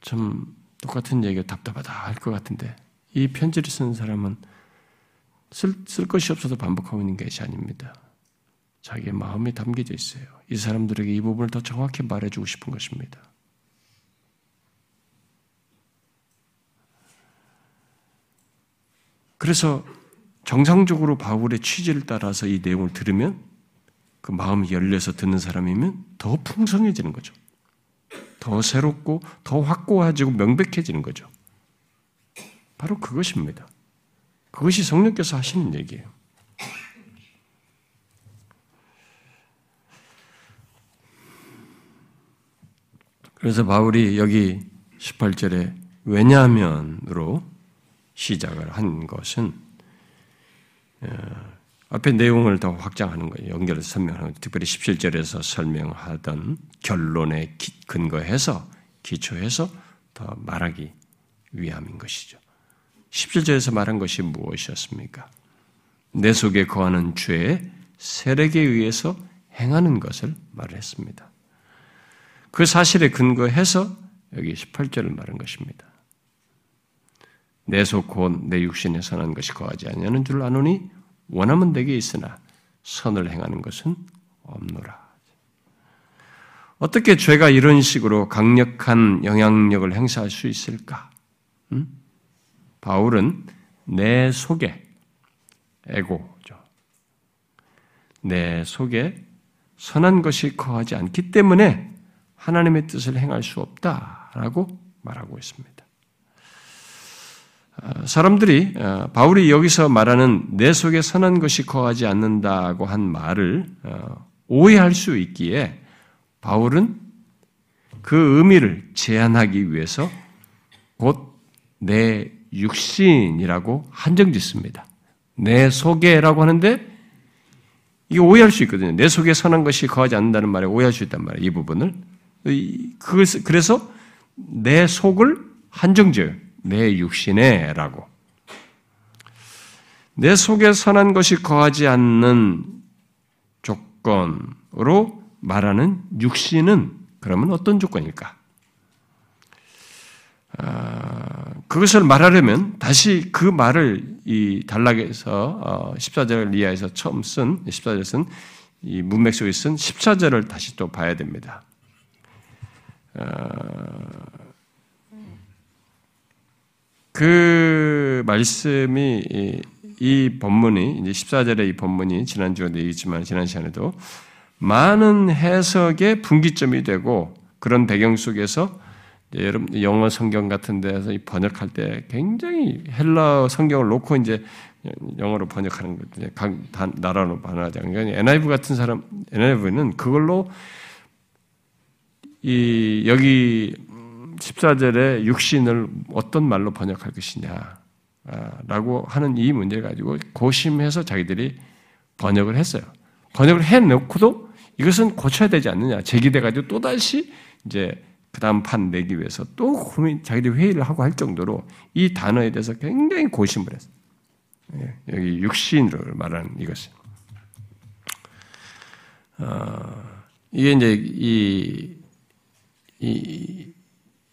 참 똑같은 얘기가 답답하다 할 것 같은데 이 편지를 쓰는 사람은 쓸, 쓸 것이 없어서 반복하고 있는 것이 아닙니다. 자기의 마음이 담겨져 있어요. 이 사람들에게 이 부분을 더 정확히 말해주고 싶은 것입니다. 그래서 정상적으로 바울의 취지를 따라서 이 내용을 들으면 그 마음이 열려서 듣는 사람이면 더 풍성해지는 거죠. 더 새롭고 더 확고해지고 명백해지는 거죠. 바로 그것입니다. 그것이 성령께서 하시는 얘기예요. 그래서 바울이 여기 18절에 왜냐하면으로 시작을 한 것은 어, 앞에 내용을 더 확장하는 거예요. 연결해서 설명하는 거예요. 특별히 17절에서 설명하던 결론에 근거해서 기초해서 더 말하기 위함인 것이죠. 17절에서 말한 것이 무엇이었습니까? 내 속에 거하는 죄의 세력에 의해서 행하는 것을 말했습니다. 그 사실에 근거해서 여기 18절을 말한 것입니다. 내 속곧 내 육신에 선한 것이 거하지 아니하는 줄 아노니 원하면 내게 있으나 선을 행하는 것은 없노라. 어떻게 죄가 이런 식으로 강력한 영향력을 행사할 수 있을까? 음? 바울은 내 속에 에고죠. 내 속에 선한 것이 거하지 않기 때문에 하나님의 뜻을 행할 수 없다라고 말하고 있습니다. 어, 사람들이 어, 바울이 여기서 말하는 내 속에 선한 것이 거하지 않는다고 한 말을 어, 오해할 수 있기에 바울은 그 의미를 제한하기 위해서 곧 내 육신이라고 한정짓습니다. 내 속에라고 하는데 이게 오해할 수 있거든요. 내 속에 선한 것이 거하지 않는다는 말에 오해할 수 있단 말이에요. 이 부분을. 그래서 내 속을 한정지어요. 내 육신에 라고. 내 속에 선한 것이 거하지 않는 조건으로 말하는 육신은 그러면 어떤 조건일까? 아, 그것을 말하려면 다시 그 말을 이 단락에서 어, 14절 리하에서 처음 쓴 14절 쓴이 문맥 속에 쓴 14절을 다시 또 봐야 됩니다. 아, 그 말씀이 이, 이 본문이 이제 14절의 이 본문이 지난주에도 얘기했지만 지난 시간에도 많은 해석의 분기점이 되고 그런 배경 속에서 여러분 영어 성경 같은 데서 번역할 때 굉장히 헬라 성경을 놓고 이제 영어로 번역하는 것, 각 나라로 번역하지 않으니 그러니까 NIV 같은 사람, NIV는 그걸로 이 여기 14절에 육신을 어떤 말로 번역할 것이냐 라고 하는 이 문제를 가지고 고심해서 자기들이 번역을 했어요. 번역을 해놓고도 이것은 고쳐야 되지 않느냐 제기돼가지고 또다시 이제 그 다음 판 내기 위해서 또 고민, 자기들이 회의를 하고 할 정도로 이 단어에 대해서 굉장히 고심을 했어요. 예, 여기 육신을 말하는 이것은. 어, 이게 이제 이, 이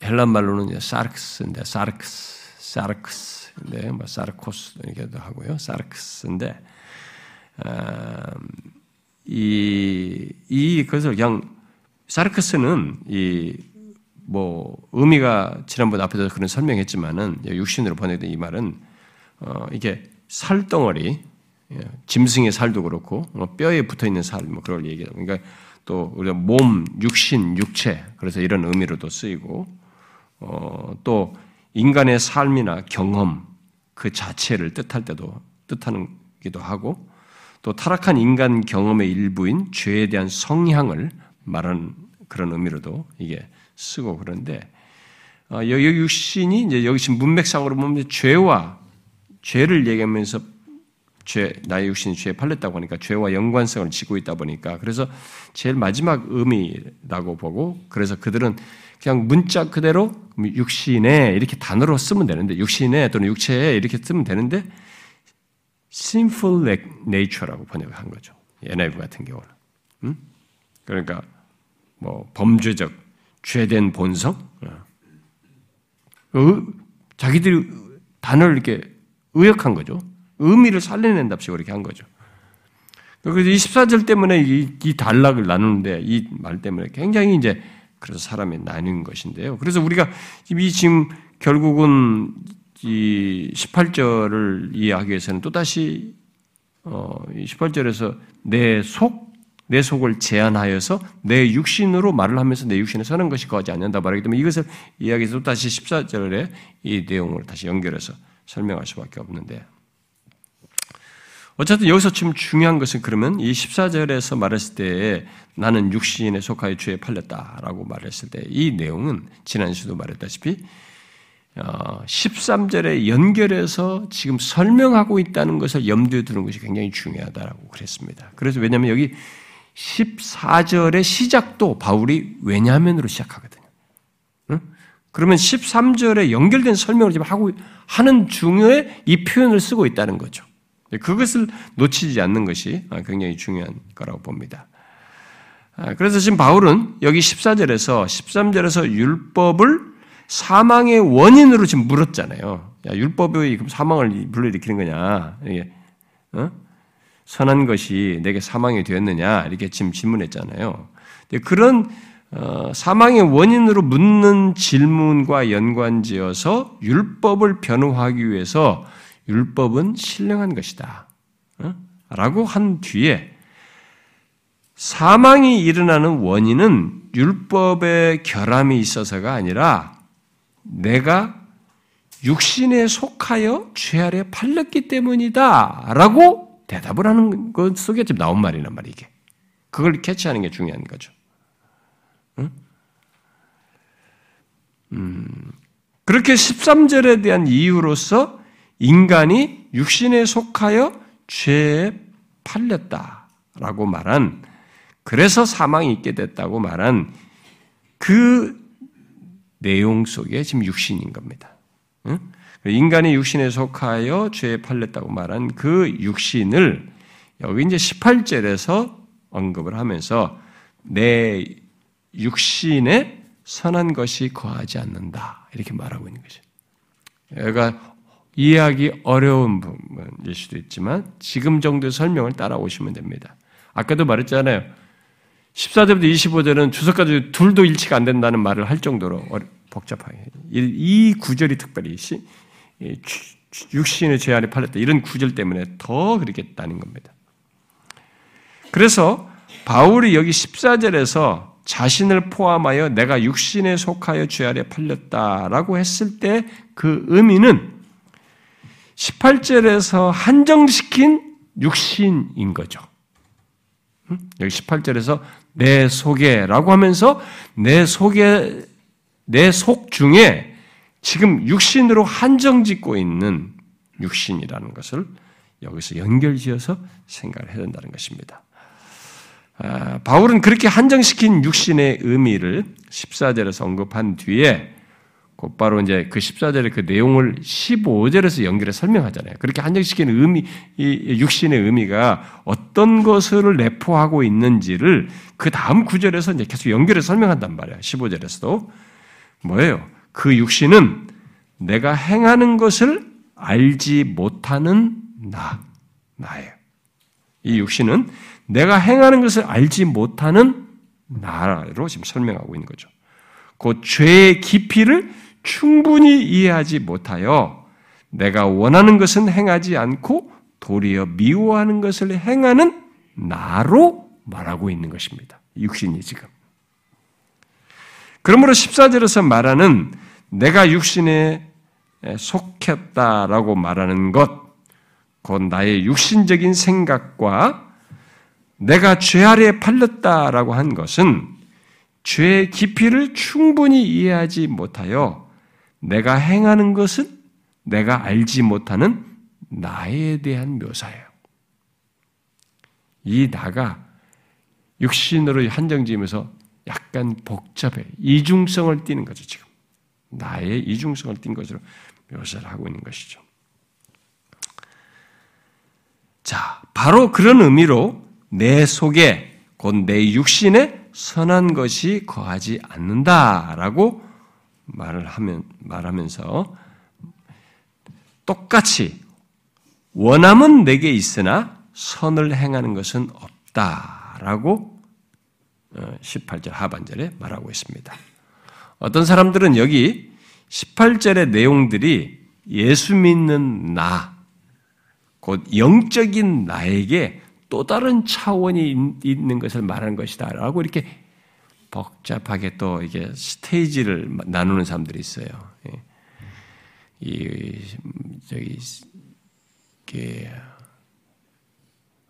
헬란 말로는 사르크스인데 사르크스, 사르크스인데 뭐 사르코스 이렇게도 하고요. 사르크스인데 어, 이, 이 것을 그냥 사르크스는 이 뭐 의미가 지난번 앞에서 그런 설명했지만은 육신으로 번역된 이 말은 어 이게 살덩어리 예, 짐승의 살도 그렇고 뭐 뼈에 붙어 있는 살 뭐 그걸 얘기하고 그러니까 또 우리가 몸, 육신, 육체 그래서 이런 의미로도 쓰이고 어, 또 인간의 삶이나 경험 그 자체를 뜻할 때도 뜻하는 기도 하고 또 타락한 인간 경험의 일부인 죄에 대한 성향을 말하는 그런 의미로도 이게 쓰고 그런데 어, 여기 육신이 이제 여기 지금 문맥상으로 보면 죄와 죄를 얘기하면서 죄 나의 육신이 죄에 팔렸다고 하니까 죄와 연관성을 지고 있다 보니까 그래서 제일 마지막 의미라고 보고 그래서 그들은 그냥 문자 그대로 육신에 이렇게 단어로 쓰면 되는데 육신에 또는 육체에 이렇게 쓰면 되는데 sinful nature라고 번역한 거죠. NIV 같은 경우는. 음? 그러니까 뭐 범죄적 죄된 본성. 어? 자기들이 단어를 이렇게 의역한 거죠. 의미를 살려낸답시고 이렇게 한 거죠. 그래서 이 14절 때문에 이, 이 단락을 나누는데 이 말 때문에 굉장히 이제 그래서 사람이 나뉜 것인데요. 그래서 우리가 이 지금 결국은 이 18절을 이해하기 위해서는 또다시 어, 18절에서 내 속, 내 속을 제한하여서 내 육신으로 말을 하면서 내 육신에 서는 것이 거하지 않는다 말하기 때문에 이것을 이야기해서 또다시 14절에 이 내용을 다시 연결해서 설명할 수밖에 없는데 어쨌든 여기서 지금 중요한 것은 그러면 이 14절에서 말했을 때 나는 육신에 속하여 죄에 팔렸다라고 말했을 때 이 내용은 지난 시도 말했다시피 13절에 어, 연결해서 지금 설명하고 있다는 것을 염두에 두는 것이 굉장히 중요하다고 그랬습니다. 그래서 왜냐하면 여기 14절의 시작도 바울이 왜냐하면으로 시작하거든요. 그러면 13절에 연결된 설명을 지금 하고 하는 중에 이 표현을 쓰고 있다는 거죠. 그것을 놓치지 않는 것이 굉장히 중요한 거라고 봅니다. 아, 그래서 지금 바울은 여기 14절에서 13절에서 율법을 사망의 원인으로 지금 물었잖아요. 야, 율법이 사망을 불러일으키는 거냐? 이게, 어? 선한 것이 내게 사망이 되었느냐? 이렇게 지금 질문했잖아요. 그런 어, 사망의 원인으로 묻는 질문과 연관지어서 율법을 변호하기 위해서 율법은 신령한 것이다. 어? 라고 한 뒤에 사망이 일어나는 원인은 율법의 결함이 있어서가 아니라 내가 육신에 속하여 죄 아래 팔렸기 때문이다. 라고 대답을 하는 것 속에 지금 나온 말이란 말이 게 그걸 캐치하는 게 중요한 거죠. 응? 음, 그렇게 13절에 대한 이유로서 인간이 육신에 속하여 죄에 팔렸다라고 말한 그래서 사망이 있게 됐다고 말한 그 내용 속에 지금 육신인 겁니다. 인간이 육신에 속하여 죄에 팔렸다고 말한 그 육신을 여기 이제 18절에서 언급을 하면서 내 육신에 선한 것이 거하지 않는다. 이렇게 말하고 있는 거죠. 여기가 이해하기 어려운 부분일 수도 있지만 지금 정도의 설명을 따라오시면 됩니다. 아까도 말했잖아요. 14절부터 25절은 주석가지 둘도 일치가 안 된다는 말을 할 정도로 복잡하게. 이 구절이 특별히 육신의 죄 아래 팔렸다. 이런 구절 때문에 더 그렇겠다는 겁니다. 그래서 바울이 여기 14절에서 자신을 포함하여 내가 육신에 속하여 죄 아래 팔렸다라고 했을 때 그 의미는 18절에서 한정시킨 육신인 거죠. 여기 18절에서 내 속에라고 하면서 내 속에 내 속 중에 지금 육신으로 한정 짓고 있는 육신이라는 것을 여기서 연결지어서 생각을 해야 된다는 것입니다. 아, 바울은 그렇게 한정시킨 육신의 의미를 14절에서 언급한 뒤에 곧바로 이제 그 14절의 그 내용을 15절에서 연결해 설명하잖아요. 그렇게 한정시킨 의미, 이 육신의 의미가 어떤 것을 내포하고 있는지를 그 다음 구절에서 이제 계속 연결해 설명한단 말이에요. 15절에서도. 뭐예요? 그 육신은 내가 행하는 것을 알지 못하는 나, 나예요. 이 육신은 내가 행하는 것을 알지 못하는 나로 지금 설명하고 있는 거죠. 그 죄의 깊이를 충분히 이해하지 못하여 내가 원하는 것은 행하지 않고 도리어 미워하는 것을 행하는 나로 말하고 있는 것입니다. 육신이 지금. 그러므로 14절에서 말하는 내가 육신에 속했다라고 말하는 것, 곧 나의 육신적인 생각과 내가 죄 아래에 팔렸다라고 한 것은 죄의 깊이를 충분히 이해하지 못하여 내가 행하는 것은 내가 알지 못하는 나에 대한 묘사예요. 이 나가 육신으로 한정지으면서 약간 복잡해. 이중성을 띠는 거죠, 지금. 나의 이중성을 띈 것으로 묘사를 하고 있는 것이죠. 자, 바로 그런 의미로 내 속에 곧 내 육신에 선한 것이 거하지 않는다라고 말을 하면 말하면서 똑같이 원함은 내게 있으나 선을 행하는 것은 없다라고 18절 어, 하반절에 말하고 있습니다. 어떤 사람들은 여기 18절의 내용들이 예수 믿는 나, 곧 영적인 나에게 또 다른 차원이 있는 것을 말하는 것이다. 라고 이렇게 복잡하게 또 이게 스테이지를 나누는 사람들이 있어요. 예. 이, 저기, 이게,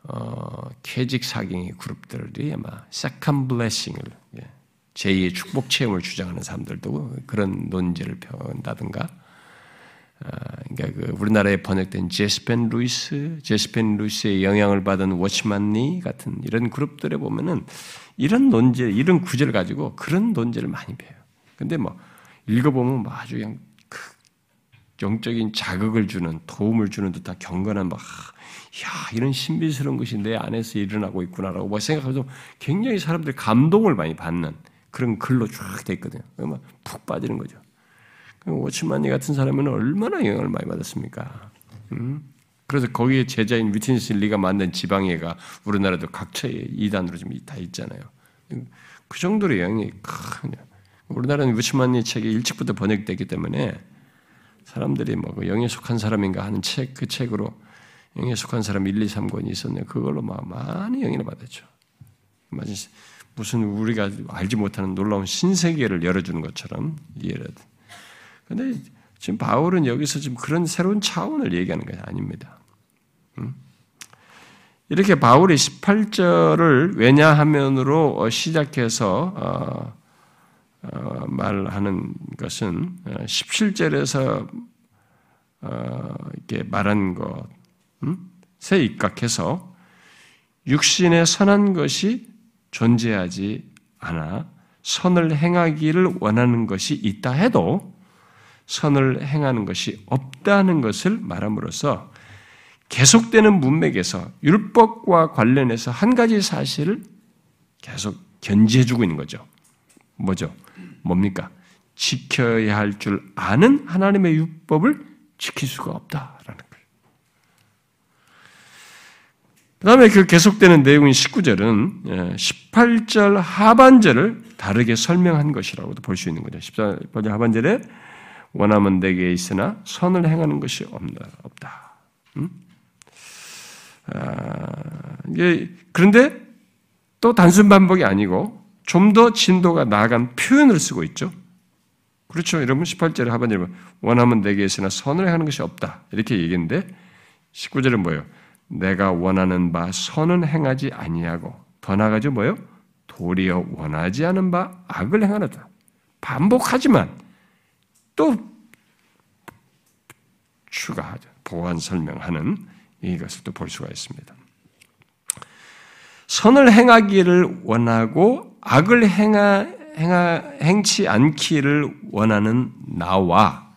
어, 케직 사경회 그룹들이 아마 second blessing을, 예. 제2의 축복 체험을 주장하는 사람들도 그런 논제를 펴온다든가, 아, 그러니까 그 우리나라에 번역된 제시 펜 루이스, 제시 펜 루이스의 영향을 받은 워치만 니 같은 이런 그룹들에 보면은 이런 논제, 이런 구절을 가지고 그런 논제를 많이 배워요. 근데 뭐 읽어보면 뭐 아주 그냥 그 영적인 자극을 주는 도움을 주는 듯한 경건한 막, 야 이런 신비스러운 것이 내 안에서 일어나고 있구나라고 뭐 생각해서 굉장히 사람들이 감동을 많이 받는 그런 글로 쫙 돼 있거든요. 푹 빠지는 거죠. 오치만니 같은 사람은 얼마나 영향을 많이 받았습니까? 음? 그래서 거기에 제자인 위틴스 리가 만든 지방예가 우리나라도 각처에 이단으로 좀 다 있잖아요. 그 정도로 영향이 큰. 우리나라는 위치만니 책이 일찍부터 번역됐기 때문에 사람들이 뭐그 영에 속한 사람인가 하는 책, 그 책으로 영에 속한 사람 1, 2, 3권이 있었네요. 그걸로 막 많이 영향을 받았죠. 무슨 우리가 알지 못하는 놀라운 신세계를 열어주는 것처럼 이해를. 근데 지금 바울은 여기서 지금 그런 새로운 차원을 얘기하는 것이 아닙니다. 이렇게 바울이 18절을 왜냐하면으로 시작해서 어, 어, 말하는 것은 17절에서 어, 이렇게 말한 것에 입각해서 육신의 선한 것이 존재하지 않아 선을 행하기를 원하는 것이 있다 해도 선을 행하는 것이 없다는 것을 말함으로써 계속되는 문맥에서 율법과 관련해서 한 가지 사실을 계속 견지해주고 있는 거죠. 뭐죠? 뭡니까? 지켜야 할 줄 아는 하나님의 율법을 지킬 수가 없다라는. 그 다음에 그 계속되는 내용인 19절은 18절 예, 하반절을 다르게 설명한 것이라고도 볼 수 있는 거죠. 18절 하반절에 원하면 내게 있으나 선을 행하는 것이 없다. 음? 아, 이게 그런데 또 단순 반복이 아니고 좀 더 진도가 나아간 표현을 쓰고 있죠. 그렇죠. 여러분 18절 하반절에 원하면 내게 있으나 선을 행하는 것이 없다. 이렇게 얘기했는데 19절은 뭐예요? 내가 원하는 바 선은 행하지 아니하고 더 나아가죠 뭐예요? 도리어 원하지 않은 바 악을 행하노다. 반복하지만 또 추가하죠. 보완 설명하는 이것을 또 볼 수가 있습니다. 선을 행하기를 원하고 악을 행하, 행하, 행치 않기를 원하는 나와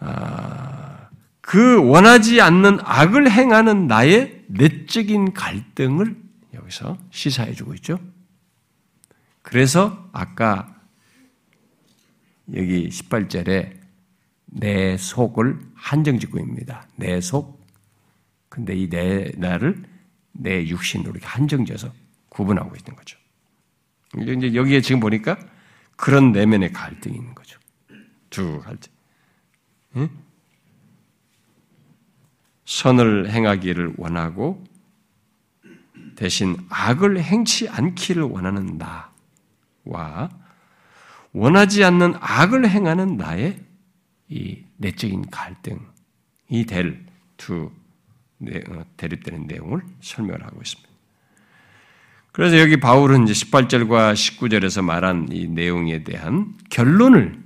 아, 그 원하지 않는 악을 행하는 나의 내적인 갈등을 여기서 시사해 주고 있죠. 그래서 아까 여기 18절에 내 속을 한정짓고 입니다. 내 속, 근데 이 내 나를 내 육신으로 한정져서 구분하고 있는 거죠. 이제 여기에 지금 보니까 그런 내면의 갈등이 있는 거죠. 두 갈등. 응? 선을 행하기를 원하고 대신 악을 행치 않기를 원하는 나와 원하지 않는 악을 행하는 나의 이 내적인 갈등이 될두 어, 대립되는 내용을 설명을 하고 있습니다. 그래서 여기 바울은 이제 18절과 19절에서 말한 이 내용에 대한 결론을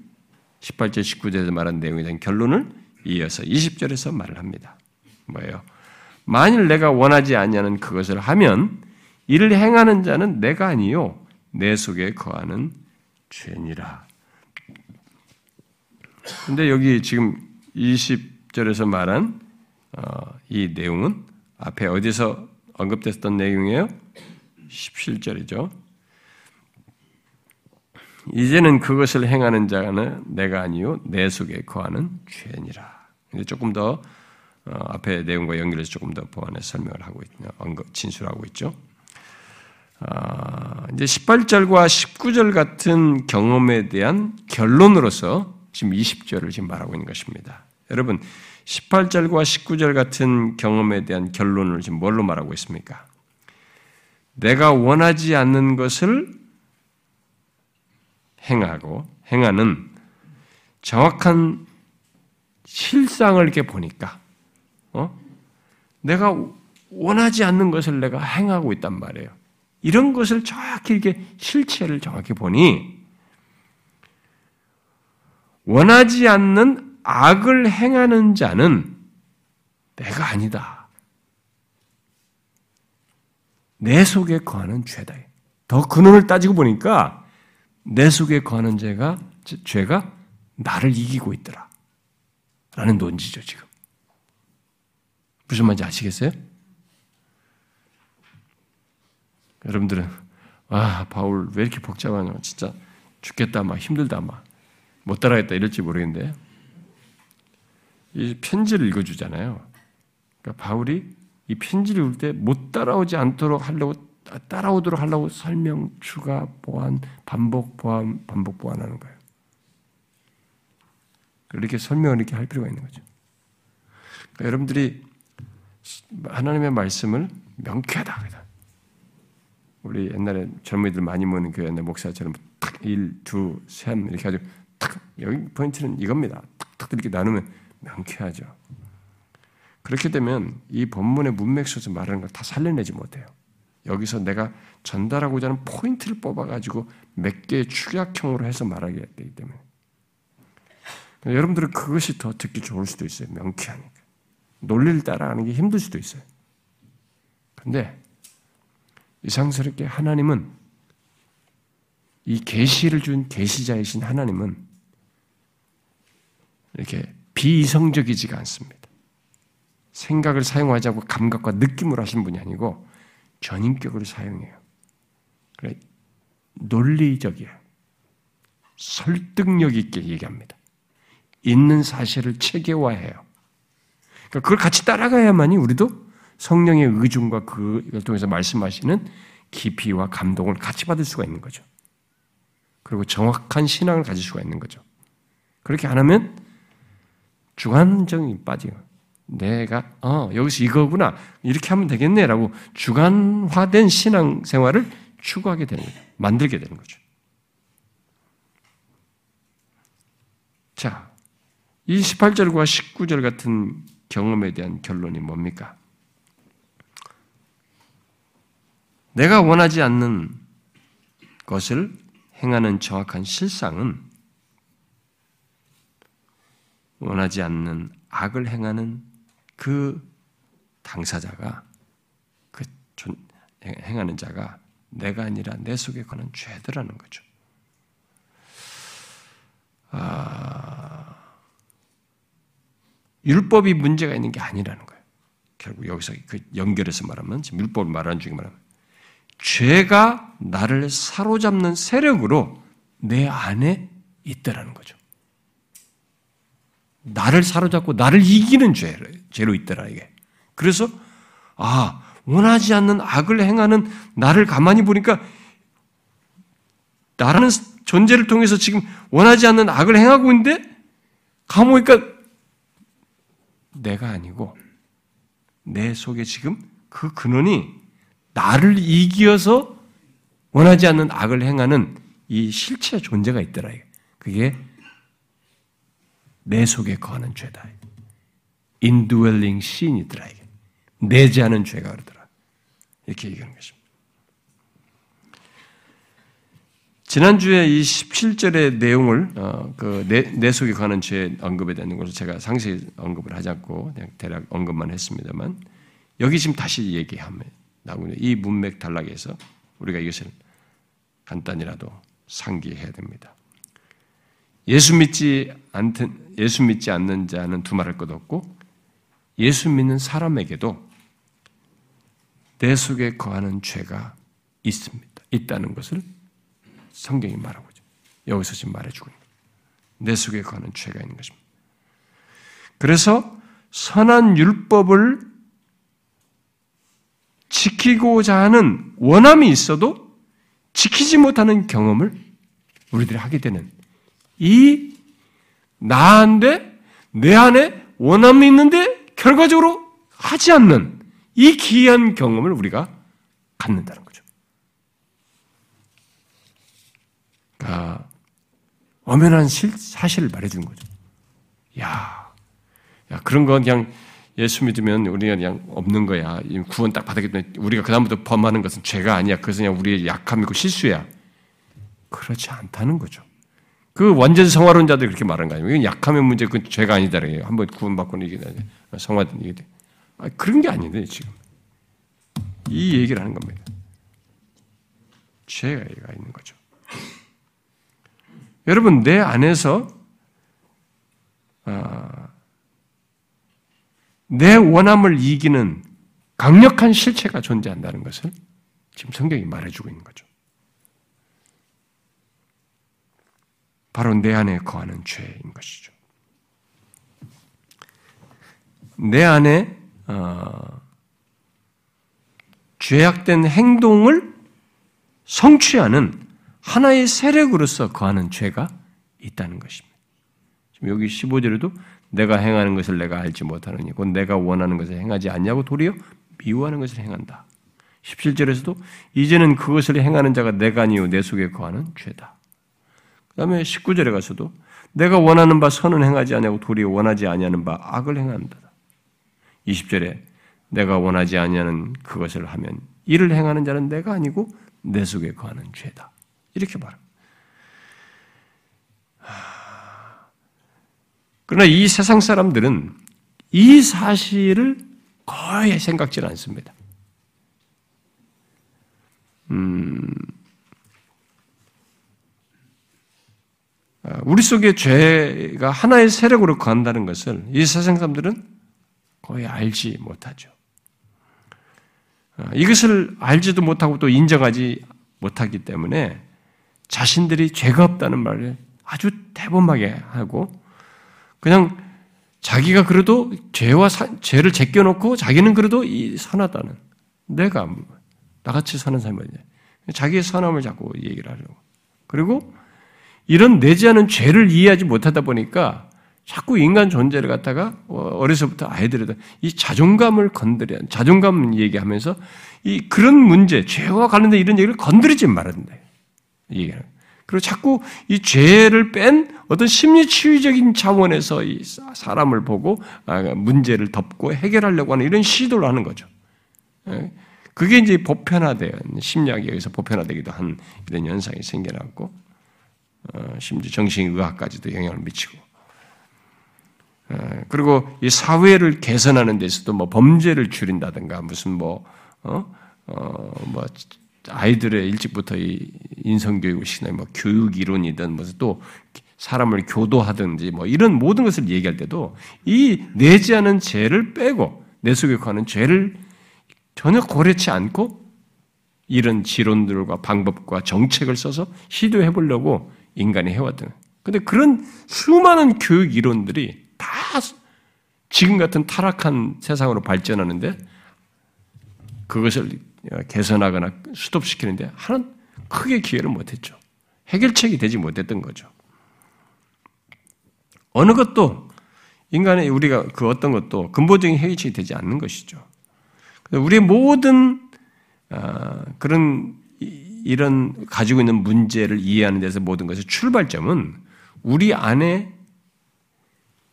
18절 19절에서 말한 내용에 대한 결론을 이어서 20절에서 말을 합니다. 뭐예요? 만일 내가 원하지 아니하는 그것을 하면 이를 행하는 자는 내가 아니요 내 속에 거하는 죄니라. 근데 여기 지금 20절에서 말한 어, 이 내용은 앞에 어디서 언급됐던 내용이에요? 17절이죠. 이제는 그것을 행하는 자는 내가 아니요 내 속에 거하는 죄니라. 이제 조금 더 어, 앞에 내용과 연결해서 조금 더 보완해 설명을 하고 있냐, 언급 진술하고 있죠. 아, 이제 18절과 19절 같은 경험에 대한 결론으로서 지금 20절을 지금 말하고 있는 것입니다. 여러분, 18절과 19절 같은 경험에 대한 결론을 지금 뭘로 말하고 있습니까? 내가 원하지 않는 것을 행하고 행하는 정확한 실상을 이렇게 보니까, 어? 내가 원하지 않는 것을 내가 행하고 있단 말이에요. 이런 것을 정확히 이렇게 실체를 정확히 보니, 원하지 않는 악을 행하는 자는 내가 아니다. 내 속에 거하는 죄다. 더 근원을 따지고 보니까 내 속에 거하는 죄가 죄가 나를 이기고 있더라. 라는 논지죠, 지금. 무슨 말인지 아시겠어요? 여러분들은 아, 바울 왜 이렇게 복잡하냐. 진짜 죽겠다, 막 힘들다, 막 못 따라겠다 이럴지 모르겠는데 이 편지를 읽어주잖아요. 그러니까 바울이 이 편지를 읽을 때 못 따라오지 않도록 하려고 따라오도록 하려고 설명, 추가, 보완, 반복, 보완, 반복, 보완하는 거예요. 이렇게 설명을 이렇게 할 필요가 있는 거죠. 그러니까 여러분들이 하나님의 말씀을 명쾌하다. 우리 옛날에 젊은이들 많이 모는 교회 내 목사처럼 탁 1, 2, 3 이렇게 가지고 탁 여기 포인트는 이겁니다. 탁 탁 이렇게 나누면 명쾌하죠. 그렇게 되면 이 본문의 문맥 속에서 말하는 걸 다 살려내지 못해요. 여기서 내가 전달하고자 하는 포인트를 뽑아가지고 몇 개의 축약형으로 해서 말하게 되기 때문에. 여러분들은 그것이 더 듣기 좋을 수도 있어요. 명쾌하니까. 논리를 따라가는 게 힘들 수도 있어요. 근데 이상스럽게 하나님은 이 계시를 준 계시자이신 하나님은 이렇게 비이성적이지가 않습니다. 생각을 사용하지 않고 감각과 느낌으로 하신 분이 아니고 전인격으로 사용해요. 그래 논리적이에요. 설득력 있게 얘기합니다. 있는 사실을 체계화해요. 그러니까 그걸 같이 따라가야만이 우리도 성령의 의중과 그걸 통해서 말씀하시는 깊이와 감동을 같이 받을 수가 있는 거죠. 그리고 정확한 신앙을 가질 수가 있는 거죠. 그렇게 안 하면 주관적이 빠지요. 내가 어 여기서 이거구나 이렇게 하면 되겠네라고 주관화된 신앙 생활을 추구하게 되는 거죠. 만들게 되는 거죠. 자, 이 18절과 19절 같은 경험에 대한 결론이 뭡니까? 내가 원하지 않는 것을 행하는 정확한 실상은 원하지 않는 악을 행하는 그 당사자가 그 행하는 자가 내가 아니라 내 속에 거는 죄들라는 거죠. 아, 율법이 문제가 있는 게 아니라는 거예요. 결국 여기서 그 연결해서 말하면 지금 율법을 말하는 중에 말하면 죄가 나를 사로잡는 세력으로 내 안에 있더라는 거죠. 나를 사로잡고 나를 이기는 죄, 죄로 있더라, 이게. 그래서, 아, 원하지 않는 악을 행하는 나를 가만히 보니까 나라는 존재를 통해서 지금 원하지 않는 악을 행하고 있는데 가만 보니까 내가 아니고 내 속에 지금 그 근원이 나를 이기어서 원하지 않는 악을 행하는 이 실체 존재가 있더라. 그게 내 속에 거하는 죄다. indwelling sin이더라. 내재하는 죄가 그러더라. 이렇게 얘기하는 것입니다. 지난주에 이 17절의 내용을, 어, 그, 내, 내 속에 관한 죄 언급에 대한 것을 제가 상세히 언급을 하지 않고 그냥 대략 언급만 했습니다만, 여기 지금 다시 얘기하면, 이 문맥 단락에서 우리가 이것을 간단히라도 상기해야 됩니다. 예수 믿지 않든, 예수 믿지 않는 자는 두말할 것 없고, 예수 믿는 사람에게도 내 속에 거하는 죄가 있습니다. 있다는 것을 성경이 말하고 있죠. 여기서 지금 말해주고 있는 내 속에 거하는 죄가 있는 것입니다. 그래서 선한 율법을 지키고자 하는 원함이 있어도 지키지 못하는 경험을 우리들이 하게 되는 이 나한테 내 안에 원함이 있는데 결과적으로 하지 않는 이 기이한 경험을 우리가 갖는다는 거죠. 그러니까 엄연한 사실을 말해주는 거죠. 야, 야 그런 건 그냥 예수 믿으면 우리가 그냥 없는 거야. 구원 딱 받았기 때문에 우리가 그다음부터 범하는 것은 죄가 아니야. 그것은 그냥 우리의 약함이고 실수야. 그렇지 않다는 거죠. 그 완전 성화론자들이 그렇게 말하는 거 아니에요. 이건 약함의 문제, 그 죄가 아니다. 한번 구원받고는 이게 성화된 이게 아, 그런 게 아닌데 지금 이 얘기를 하는 겁니다. 죄가 있는 거죠. 여러분 내 안에서 아, 내 원함을 이기는 강력한 실체가 존재한다는 것을 지금 성경이 말해주고 있는 거죠. 바로 내 안에 거하는 죄인 것이죠. 내 안에 어, 죄악된 행동을 성취하는 하나의 세력으로서 거하는 죄가 있다는 것입니다. 지금 여기 15절에도 내가 행하는 것을 내가 알지 못하느니 곧 내가 원하는 것을 행하지 않냐고 도리어 미워하는 것을 행한다. 17절에서도 이제는 그것을 행하는 자가 내가 아니요 내 속에 거하는 죄다. 그 다음에 19절에 가서도 내가 원하는 바 선은 행하지 아니하고 도리어 원하지 아니하는 바 악을 행한다. 20절에 내가 원하지 아니하는 그것을 하면 이를 행하는 자는 내가 아니고 내 속에 거하는 죄다. 이렇게 말합니다. 그러나 이 세상 사람들은 이 사실을 거의 생각지 않습니다. 음, 우리 속에 죄가 하나의 세력으로 거한다는 것을 이 세상 사람들은 거의 알지 못하죠. 아, 이것을 알지도 못하고 또 인정하지 못하기 때문에 자신들이 죄가 없다는 말을 아주 대범하게 하고 그냥 자기가 그래도 죄와 사, 죄를 제껴놓고 자기는 그래도 이 선하다는 내가 나같이 사는 사람이 냐 자기의 선함을 자꾸 얘기를 하려고 그리고 이런 내지 않은 죄를 이해하지 못하다 보니까 자꾸 인간 존재를 갖다가 어려서부터 아이들에다 이 자존감을 건드려 자존감 얘기하면서 이 그런 문제 죄와 관련된 이런 얘기를 건드리지 말아야 된다. 얘기하는. 그리고 자꾸 이 죄를 뺀 어떤 심리 치유적인 차원에서 이 사람을 보고 아, 문제를 덮고 해결하려고 하는 이런 시도를 하는 거죠. 예? 그게 이제 보편화된 심리학에 의해서 보편화되기도 한 이런 현상이 생겨났고 어, 심지어 정신의학까지도 영향을 미치고 어, 그리고 이 사회를 개선하는 데서도 뭐 범죄를 줄인다든가 무슨 뭐 어? 어, 뭐 아이들의 일찍부터 이 인성교육을 시키는 뭐 교육 이론이든 무슨 또 사람을 교도하든지 뭐 이런 모든 것을 얘기할 때도 이 내지 않은 죄를 빼고 내 속에 거하는 죄를 전혀 고려치 않고 이런 지론들과 방법과 정책을 써서 시도해 보려고 인간이 해왔던. 근데 그런 수많은 교육 이론들이 다 지금 같은 타락한 세상으로 발전하는데 그것을 개선하거나 수톱시키는데 하나 크게 기회를 못했죠. 해결책이 되지 못했던 거죠. 어느 것도 인간의 우리가 그 어떤 것도 근본적인 해결책이 되지 않는 것이죠. 우리의 모든 아, 그런 이런 가지고 있는 문제를 이해하는 데서 모든 것의 출발점은 우리 안에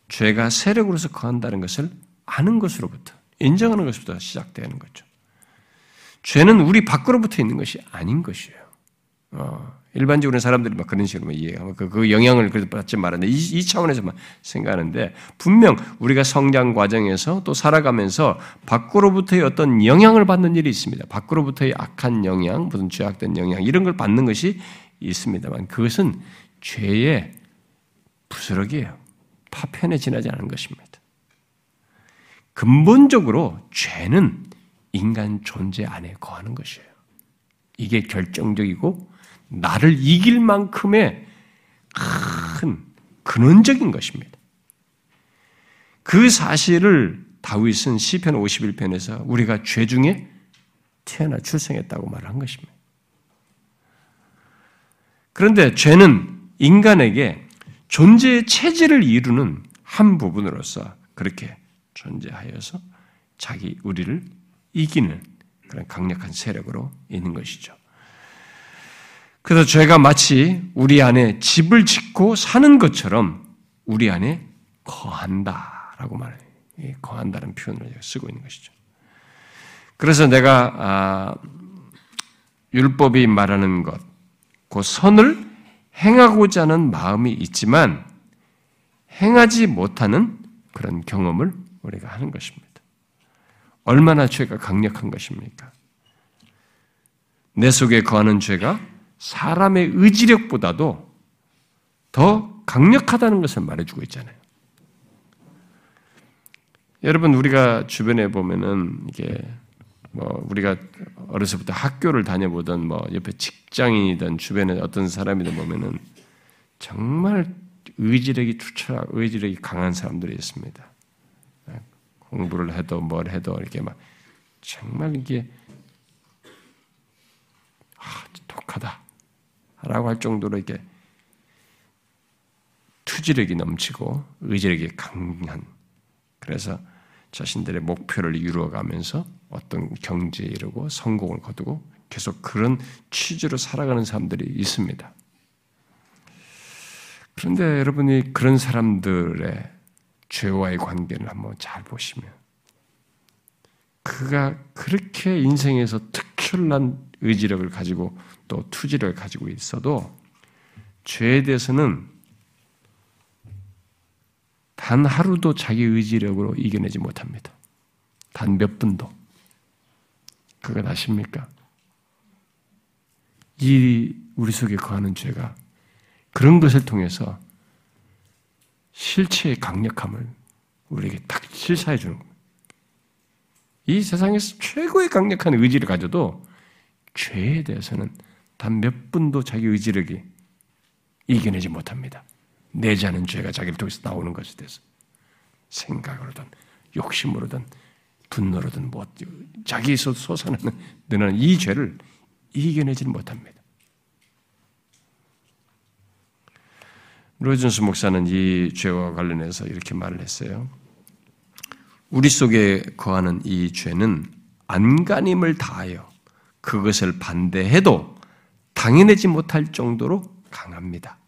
죄가 세력으로서 거한다는 것을 아는 것으로부터 인정하는 것부터 시작되는 거죠. 죄는 우리 밖으로부터 있는 것이 아닌 것이에요. 어, 일반적으로 사람들이 막 그런 식으로 이해하고 그, 그 영향을 받지 말았는데 이, 이 차원에서만 생각하는데 분명 우리가 성장 과정에서 또 살아가면서 밖으로부터의 어떤 영향을 받는 일이 있습니다. 밖으로부터의 악한 영향, 무슨 죄악된 영향 이런 걸 받는 것이 있습니다만 그것은 죄의 부스러기예요. 파편에 지나지 않은 것입니다. 근본적으로 죄는 인간 존재 안에 거하는 것이에요. 이게 결정적이고 나를 이길 만큼의 큰 근원적인 것입니다. 그 사실을 다윗은 시편 51편에서 우리가 죄 중에 태어나 출생했다고 말한 것입니다. 그런데 죄는 인간에게 존재의 체질을 이루는 한 부분으로서 그렇게 존재하여서 자기 우리를 이기는 그런 강력한 세력으로 있는 것이죠. 그래서 죄가 마치 우리 안에 집을 짓고 사는 것처럼 우리 안에 거한다라고 말해요. 거한다는 표현을 쓰고 있는 것이죠. 그래서 내가 아, 율법이 말하는 것, 그 선을 행하고자 하는 마음이 있지만 행하지 못하는 그런 경험을 우리가 하는 것입니다. 얼마나 죄가 강력한 것입니까? 내 속에 거하는 죄가 사람의 의지력보다도 더 강력하다는 것을 말해주고 있잖아요. 여러분 우리가 주변에 보면은 이게 뭐 우리가 어려서부터 학교를 다녀보던 뭐 옆에 직장인이든 주변에 어떤 사람이든 보면은 정말 의지력이 투철하고 의지력이 강한 사람들이 있습니다. 공부를 해도 뭘 해도 이렇게 막 정말 이게 아, 독하다. 라고 할 정도로 이렇게 투지력이 넘치고 의지력이 강한 그래서 자신들의 목표를 이루어가면서 어떤 경제에 이르고 성공을 거두고 계속 그런 취지로 살아가는 사람들이 있습니다. 그런데 여러분이 그런 사람들의 죄와의 관계를 한번 잘 보시면 그가 그렇게 인생에서 특출난 의지력을 가지고 또 투지를 가지고 있어도 죄에 대해서는 단 하루도 자기 의지력으로 이겨내지 못합니다. 단 몇 분도. 그건 아십니까? 이 우리 속에 거하는 죄가 그런 것을 통해서 실체의 강력함을 우리에게 딱 실사해 주는 겁니다. 이 세상에서 최고의 강력한 의지를 가져도 죄에 대해서는 단 몇 분도 자기 의지력이 이겨내지 못합니다. 내지 않은 죄가 자기를 통해서 나오는 것에 대해서 생각으로든 욕심으로든 분노로든 뭐 자기에서 솟아나는 드러나는 이 죄를 이겨내지 못합니다. 로이존스 목사는 이 죄와 관련해서 이렇게 말을 했어요. 우리 속에 거하는 이 죄는 안간힘을 다하여 그것을 반대해도 당해내지 못할 정도로 강합니다.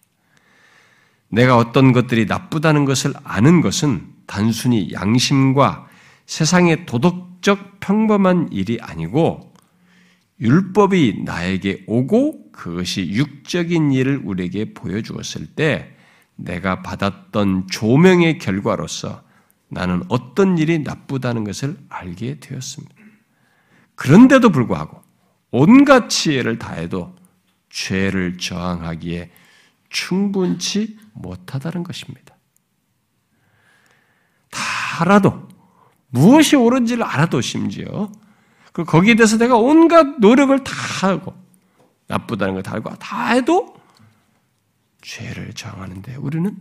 내가 어떤 것들이 나쁘다는 것을 아는 것은 단순히 양심과 세상의 도덕적 평범한 일이 아니고 율법이 나에게 오고 그것이 육적인 일을 우리에게 보여주었을 때 내가 받았던 조명의 결과로서 나는 어떤 일이 나쁘다는 것을 알게 되었습니다. 그런데도 불구하고 온갖 지혜를 다해도 죄를 저항하기에 충분치 못하다는 것입니다. 다 알아도 무엇이 옳은지를 알아도 심지어 그 거기에 대해서 내가 온갖 노력을 다 하고 나쁘다는 걸 다 알고 다 해도 죄를 저항하는데 우리는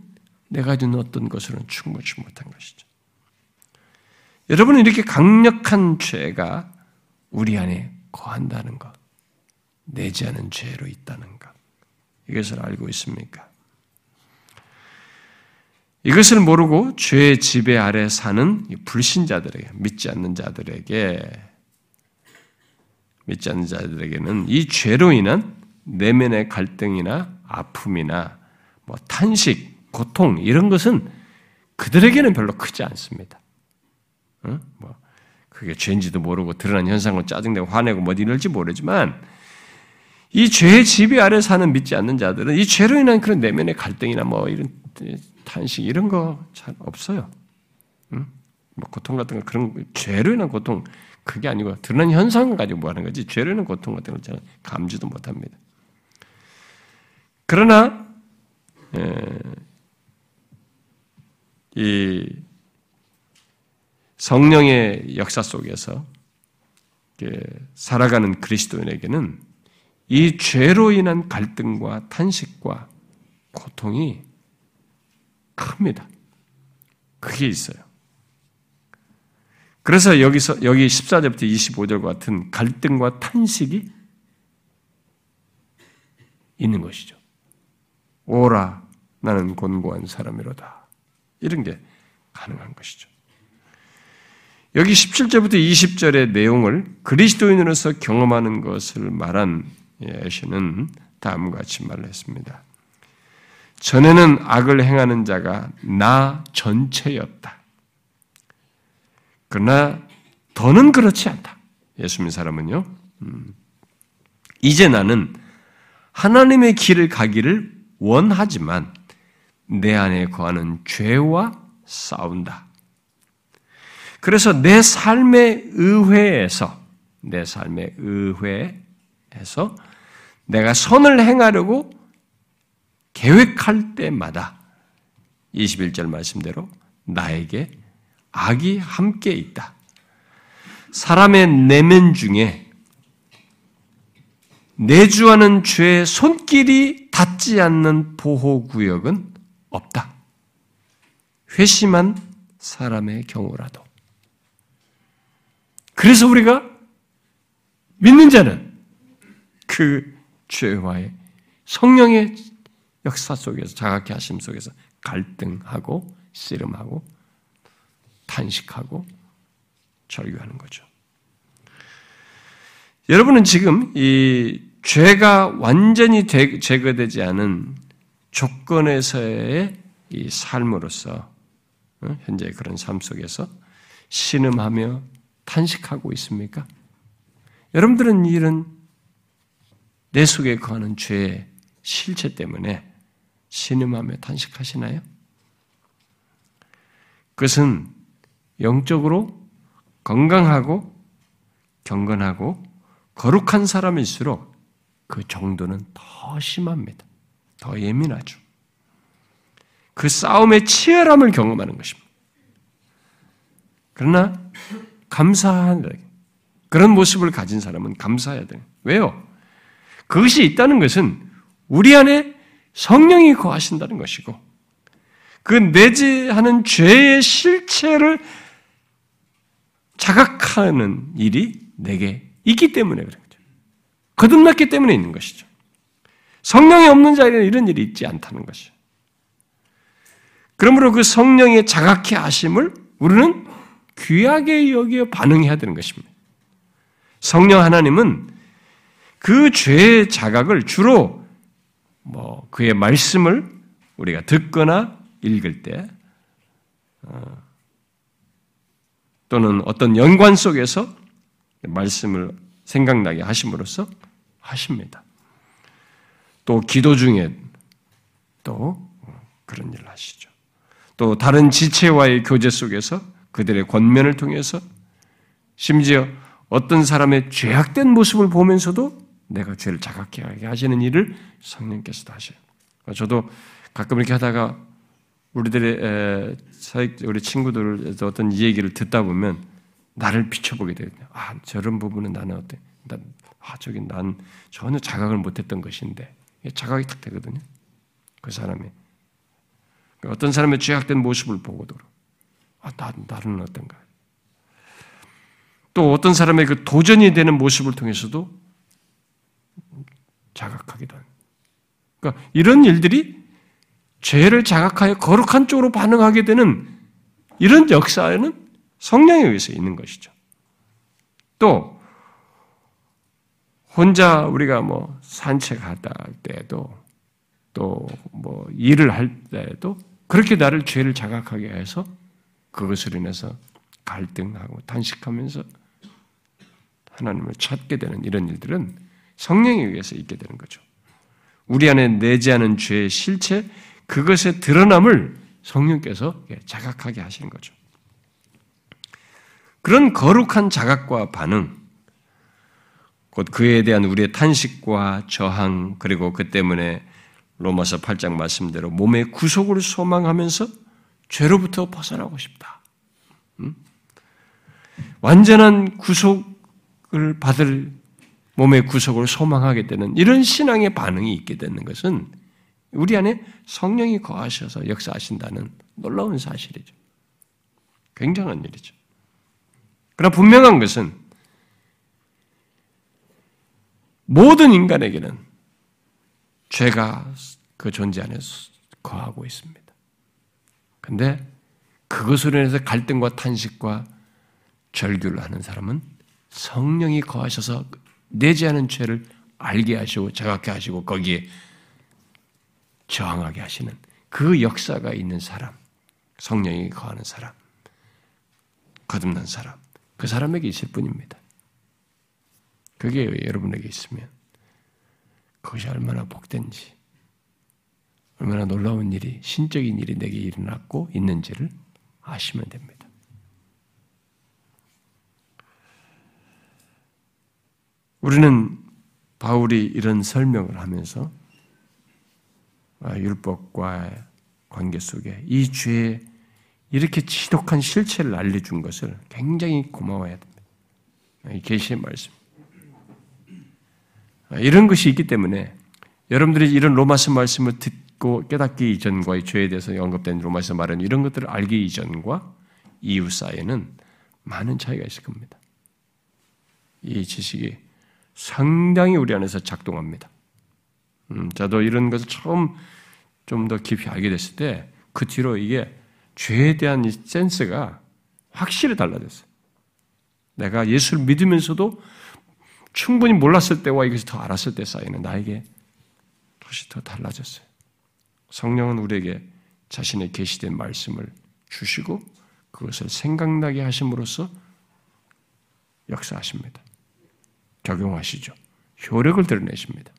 내가 가진 어떤 것으로는 충분치 못한 것이죠. 여러분은 이렇게 강력한 죄가 우리 안에 거한다는 것, 내지 않은 죄로 있다는 것, 이것을 알고 있습니까? 이것을 모르고 죄의 지배 아래 사는 불신자들에게, 믿지 않는 자들에게, 믿지 않는 자들에게는 이 죄로 인한 내면의 갈등이나 아픔이나 뭐 탄식, 고통 이런 것은 그들에게는 별로 크지 않습니다. 응? 뭐 그게 죄인지도 모르고 드러난 현상을 짜증내고 화내고 뭐 이럴지 모르지만 이 죄의 지배 아래 사는 믿지 않는 자들은 이 죄로 인한 그런 내면의 갈등이나 뭐 이런 탄식 이런 거 잘 없어요. 응? 뭐 고통 같은 거 그런 죄로 인한 고통 그게 아니고 드러난 현상을 가지고 뭐 하는 거지 죄로 인한 고통 같은 걸 잘 감지도 못합니다. 그러나 에, 이 성령의 역사 속에서 살아가는 그리스도인에게는 이 죄로 인한 갈등과 탄식과 고통이 큽니다. 그게 있어요. 그래서 여기서 여기 14절부터 25절 같은 갈등과 탄식이 있는 것이죠. 오라 나는 곤고한 사람이로다. 이런 게 가능한 것이죠. 여기 17절부터 20절의 내용을 그리스도인으로서 경험하는 것을 말한 예시는 다음과 같이 말했습니다. 전에는 악을 행하는 자가 나 전체였다. 그러나 더는 그렇지 않다. 예수 믿는 사람은요. 음. 이제 나는 하나님의 길을 가기를 원하지만 내 안에 거하는 죄와 싸운다. 그래서 내 삶의 의회에서 내 삶의 의회 에서 내가 선을 행하려고 계획할 때마다 21절 말씀대로 나에게 악이 함께 있다. 사람의 내면 중에 내주하는 죄의 손길이 닿지 않는 보호구역은 없다. 회심한 사람의 경우라도. 그래서 우리가 믿는 자는 그 죄와의 성령의 역사 속에서 자각케 하심 속에서 갈등하고 씨름하고 탄식하고 절규하는 거죠. 여러분은 지금 이 죄가 완전히 제거되지 않은 조건에서의 이 삶으로서 어? 현재 그런 삶 속에서 신음하며 탄식하고 있습니까? 여러분들은 이런 내 속에 거하는 죄의 실체 때문에 신음하며 탄식하시나요? 그것은 영적으로 건강하고 경건하고 거룩한 사람일수록 그 정도는 더 심합니다. 더 예민하죠. 그 싸움의 치열함을 경험하는 것입니다. 그러나 감사하다. 그런 모습을 가진 사람은 감사해야 돼요. 왜요? 그것이 있다는 것은 우리 안에 성령이 거하신다는 것이고 그 내지하는 죄의 실체를 자각하는 일이 내게 있기 때문에 그런 거죠. 거듭났기 때문에 있는 것이죠. 성령이 없는 자에는 이런 일이 있지 않다는 것이죠. 그러므로 그 성령의 자각케 하심을 우리는 귀하게 여기어 반응해야 되는 것입니다. 성령 하나님은 그 죄의 자각을 주로 뭐 그의 말씀을 우리가 듣거나 읽을 때 어, 또는 어떤 연관 속에서 말씀을 생각나게 하심으로써 하십니다. 또 기도 중에 또 그런 일을 하시죠. 또 다른 지체와의 교제 속에서 그들의 권면을 통해서 심지어 어떤 사람의 죄악된 모습을 보면서도 내가 죄를 자각해 하게 하시는 일을 성령께서도 하셔요. 저도 가끔 이렇게 하다가 우리들의 우리 친구들 어떤 얘기를 듣다 보면 나를 비춰보게 되거든요. 아 저런 부분은 나는 어때? 난, 아 저기 난 전혀 자각을 못했던 것인데 자각이 딱 되거든요. 그 사람이 어떤 사람의 죄악된 모습을 보고도 아, 나, 나는 어떤가? 또 어떤 사람의 그 도전이 되는 모습을 통해서도 자각하기도 합니다. 그러니까 이런 일들이 죄를 자각하여 거룩한 쪽으로 반응하게 되는 이런 역사에는 성령에 의해서 있는 것이죠. 또 혼자 우리가 뭐 산책하다 할 때에도 또 뭐 일을 할 때에도 그렇게 나를 죄를 자각하게 해서 그것을 인해서 갈등하고 탄식하면서 하나님을 찾게 되는 이런 일들은 성령에 의해서 있게 되는 거죠. 우리 안에 내재하는 죄의 실체, 그것의 드러남을 성령께서 자각하게 하시는 거죠. 그런 거룩한 자각과 반응, 곧 그에 대한 우리의 탄식과 저항, 그리고 그 때문에 로마서 8장 말씀대로 몸의 구속을 소망하면서 죄로부터 벗어나고 싶다. 음? 완전한 구속을 받을 몸의 구속을 소망하게 되는 이런 신앙의 반응이 있게 되는 것은 우리 안에 성령이 거하셔서 역사하신다는 놀라운 사실이죠. 굉장한 일이죠. 그러나 분명한 것은 모든 인간에게는 죄가 그 존재 안에 거하고 있습니다. 근데 그것으로 인해서 갈등과 탄식과 절규를 하는 사람은 성령이 거하셔서 내지하는 죄를 알게 하시고 자각해 하시고 거기에 저항하게 하시는 그 역사가 있는 사람, 성령이 거하는 사람, 거듭난 사람, 그 사람에게 있을 뿐입니다. 그게 여러분에게 있으면 그것이 얼마나 복된지, 얼마나 놀라운 일이, 신적인 일이 내게 일어났고 있는지를 아시면 됩니다. 우리는 바울이 이런 설명을 하면서 아, 율법과의 관계 속에 이 죄의 이렇게 지독한 실체를 알려준 것을 굉장히 고마워해야 됩니다. 이 계시의 말씀. 아, 이런 것이 있기 때문에 여러분들이 이런 로마서 말씀을 듣고 깨닫기 이전과의 죄에 대해서 언급된 로마서 말은 이런 것들을 알기 이전과 이후 사이에는 많은 차이가 있을 겁니다. 이 지식이 상당히 우리 안에서 작동합니다. 음, 저도 이런 것을 처음 좀 더 깊이 알게 됐을 때 그 뒤로 이게 죄에 대한 이 센스가 확실히 달라졌어요. 내가 예수를 믿으면서도 충분히 몰랐을 때와 이것이 더 알았을 때 사이는 나에게 것이 더 달라졌어요. 성령은 우리에게 자신의 계시된 말씀을 주시고 그것을 생각나게 하심으로써 역사하십니다. 적용하시죠. 효력을 드러내십니다.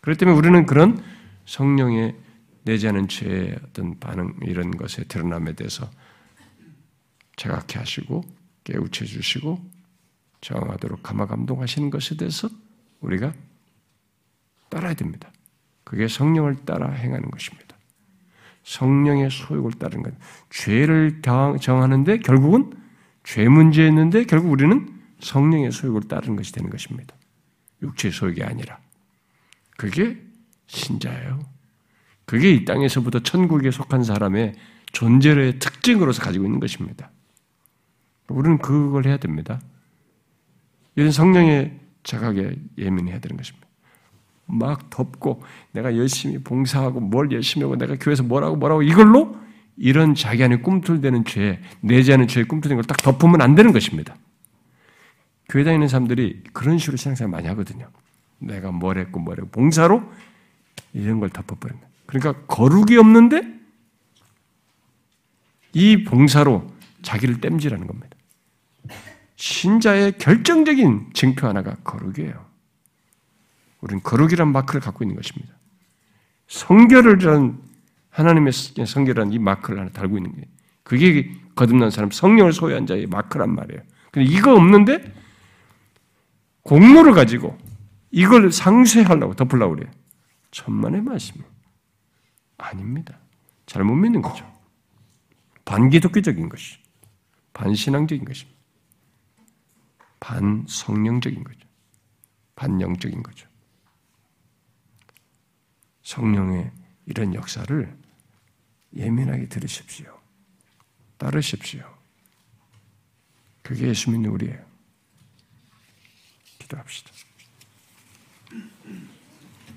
그렇기 때문에 우리는 그런 성령의 내지 않은 죄의 어떤 반응, 이런 것의 드러남에 대해서 자각해 하시고 깨우쳐 주시고 정하도록 감화 감동하시는 것에 대해서 우리가 따라야 됩니다. 그게 성령을 따라 행하는 것입니다. 성령의 소욕을 따르는 것. 죄를 정하는데 결국은 죄 문제였는데 결국 우리는 성령의 소욕을 따르는 것이 되는 것입니다. 육체의 소욕이 아니라. 그게 신자예요. 그게 이 땅에서부터 천국에 속한 사람의 존재의 특징으로서 가지고 있는 것입니다. 우리는 그걸 해야 됩니다. 이런 성령의 자각에 예민해야 되는 것입니다. 막 덮고 내가 열심히 봉사하고 뭘 열심히 하고 내가 교회에서 뭐라고 뭐라고 이걸로 이런 자기 안에 꿈틀대는 죄, 내지 않은 죄에 꿈틀대는 걸 딱 덮으면 안 되는 것입니다. 교회 다니는 사람들이 그런 식으로 신앙생활 많이 하거든요. 내가 뭘 했고 뭘 했고 봉사로 이런 걸 덮어버린다. 그러니까 거룩이 없는데 이 봉사로 자기를 땜질하는 겁니다. 신자의 결정적인 증표 하나가 거룩이에요. 우리는 거룩이란 마크를 갖고 있는 것입니다. 성결을 하나님의 성결한 이 마크를 하나 달고 있는 게 그게 거듭난 사람 성령을 소유한 자의 마크란 말이에요. 근데 이거 없는데 공로를 가지고 이걸 상쇄하려고 덮으려고 그래요. 천만의 말씀이 아닙니다. 잘못 믿는 거죠. 반기독교적인 것이 반신앙적인 것입니다. 반성령적인 거죠. 반영적인 거죠. 성령의 이런 역사를 예민하게 들으십시오. 따르십시오. 그게 예수 믿는 우리예요. 기도합시다.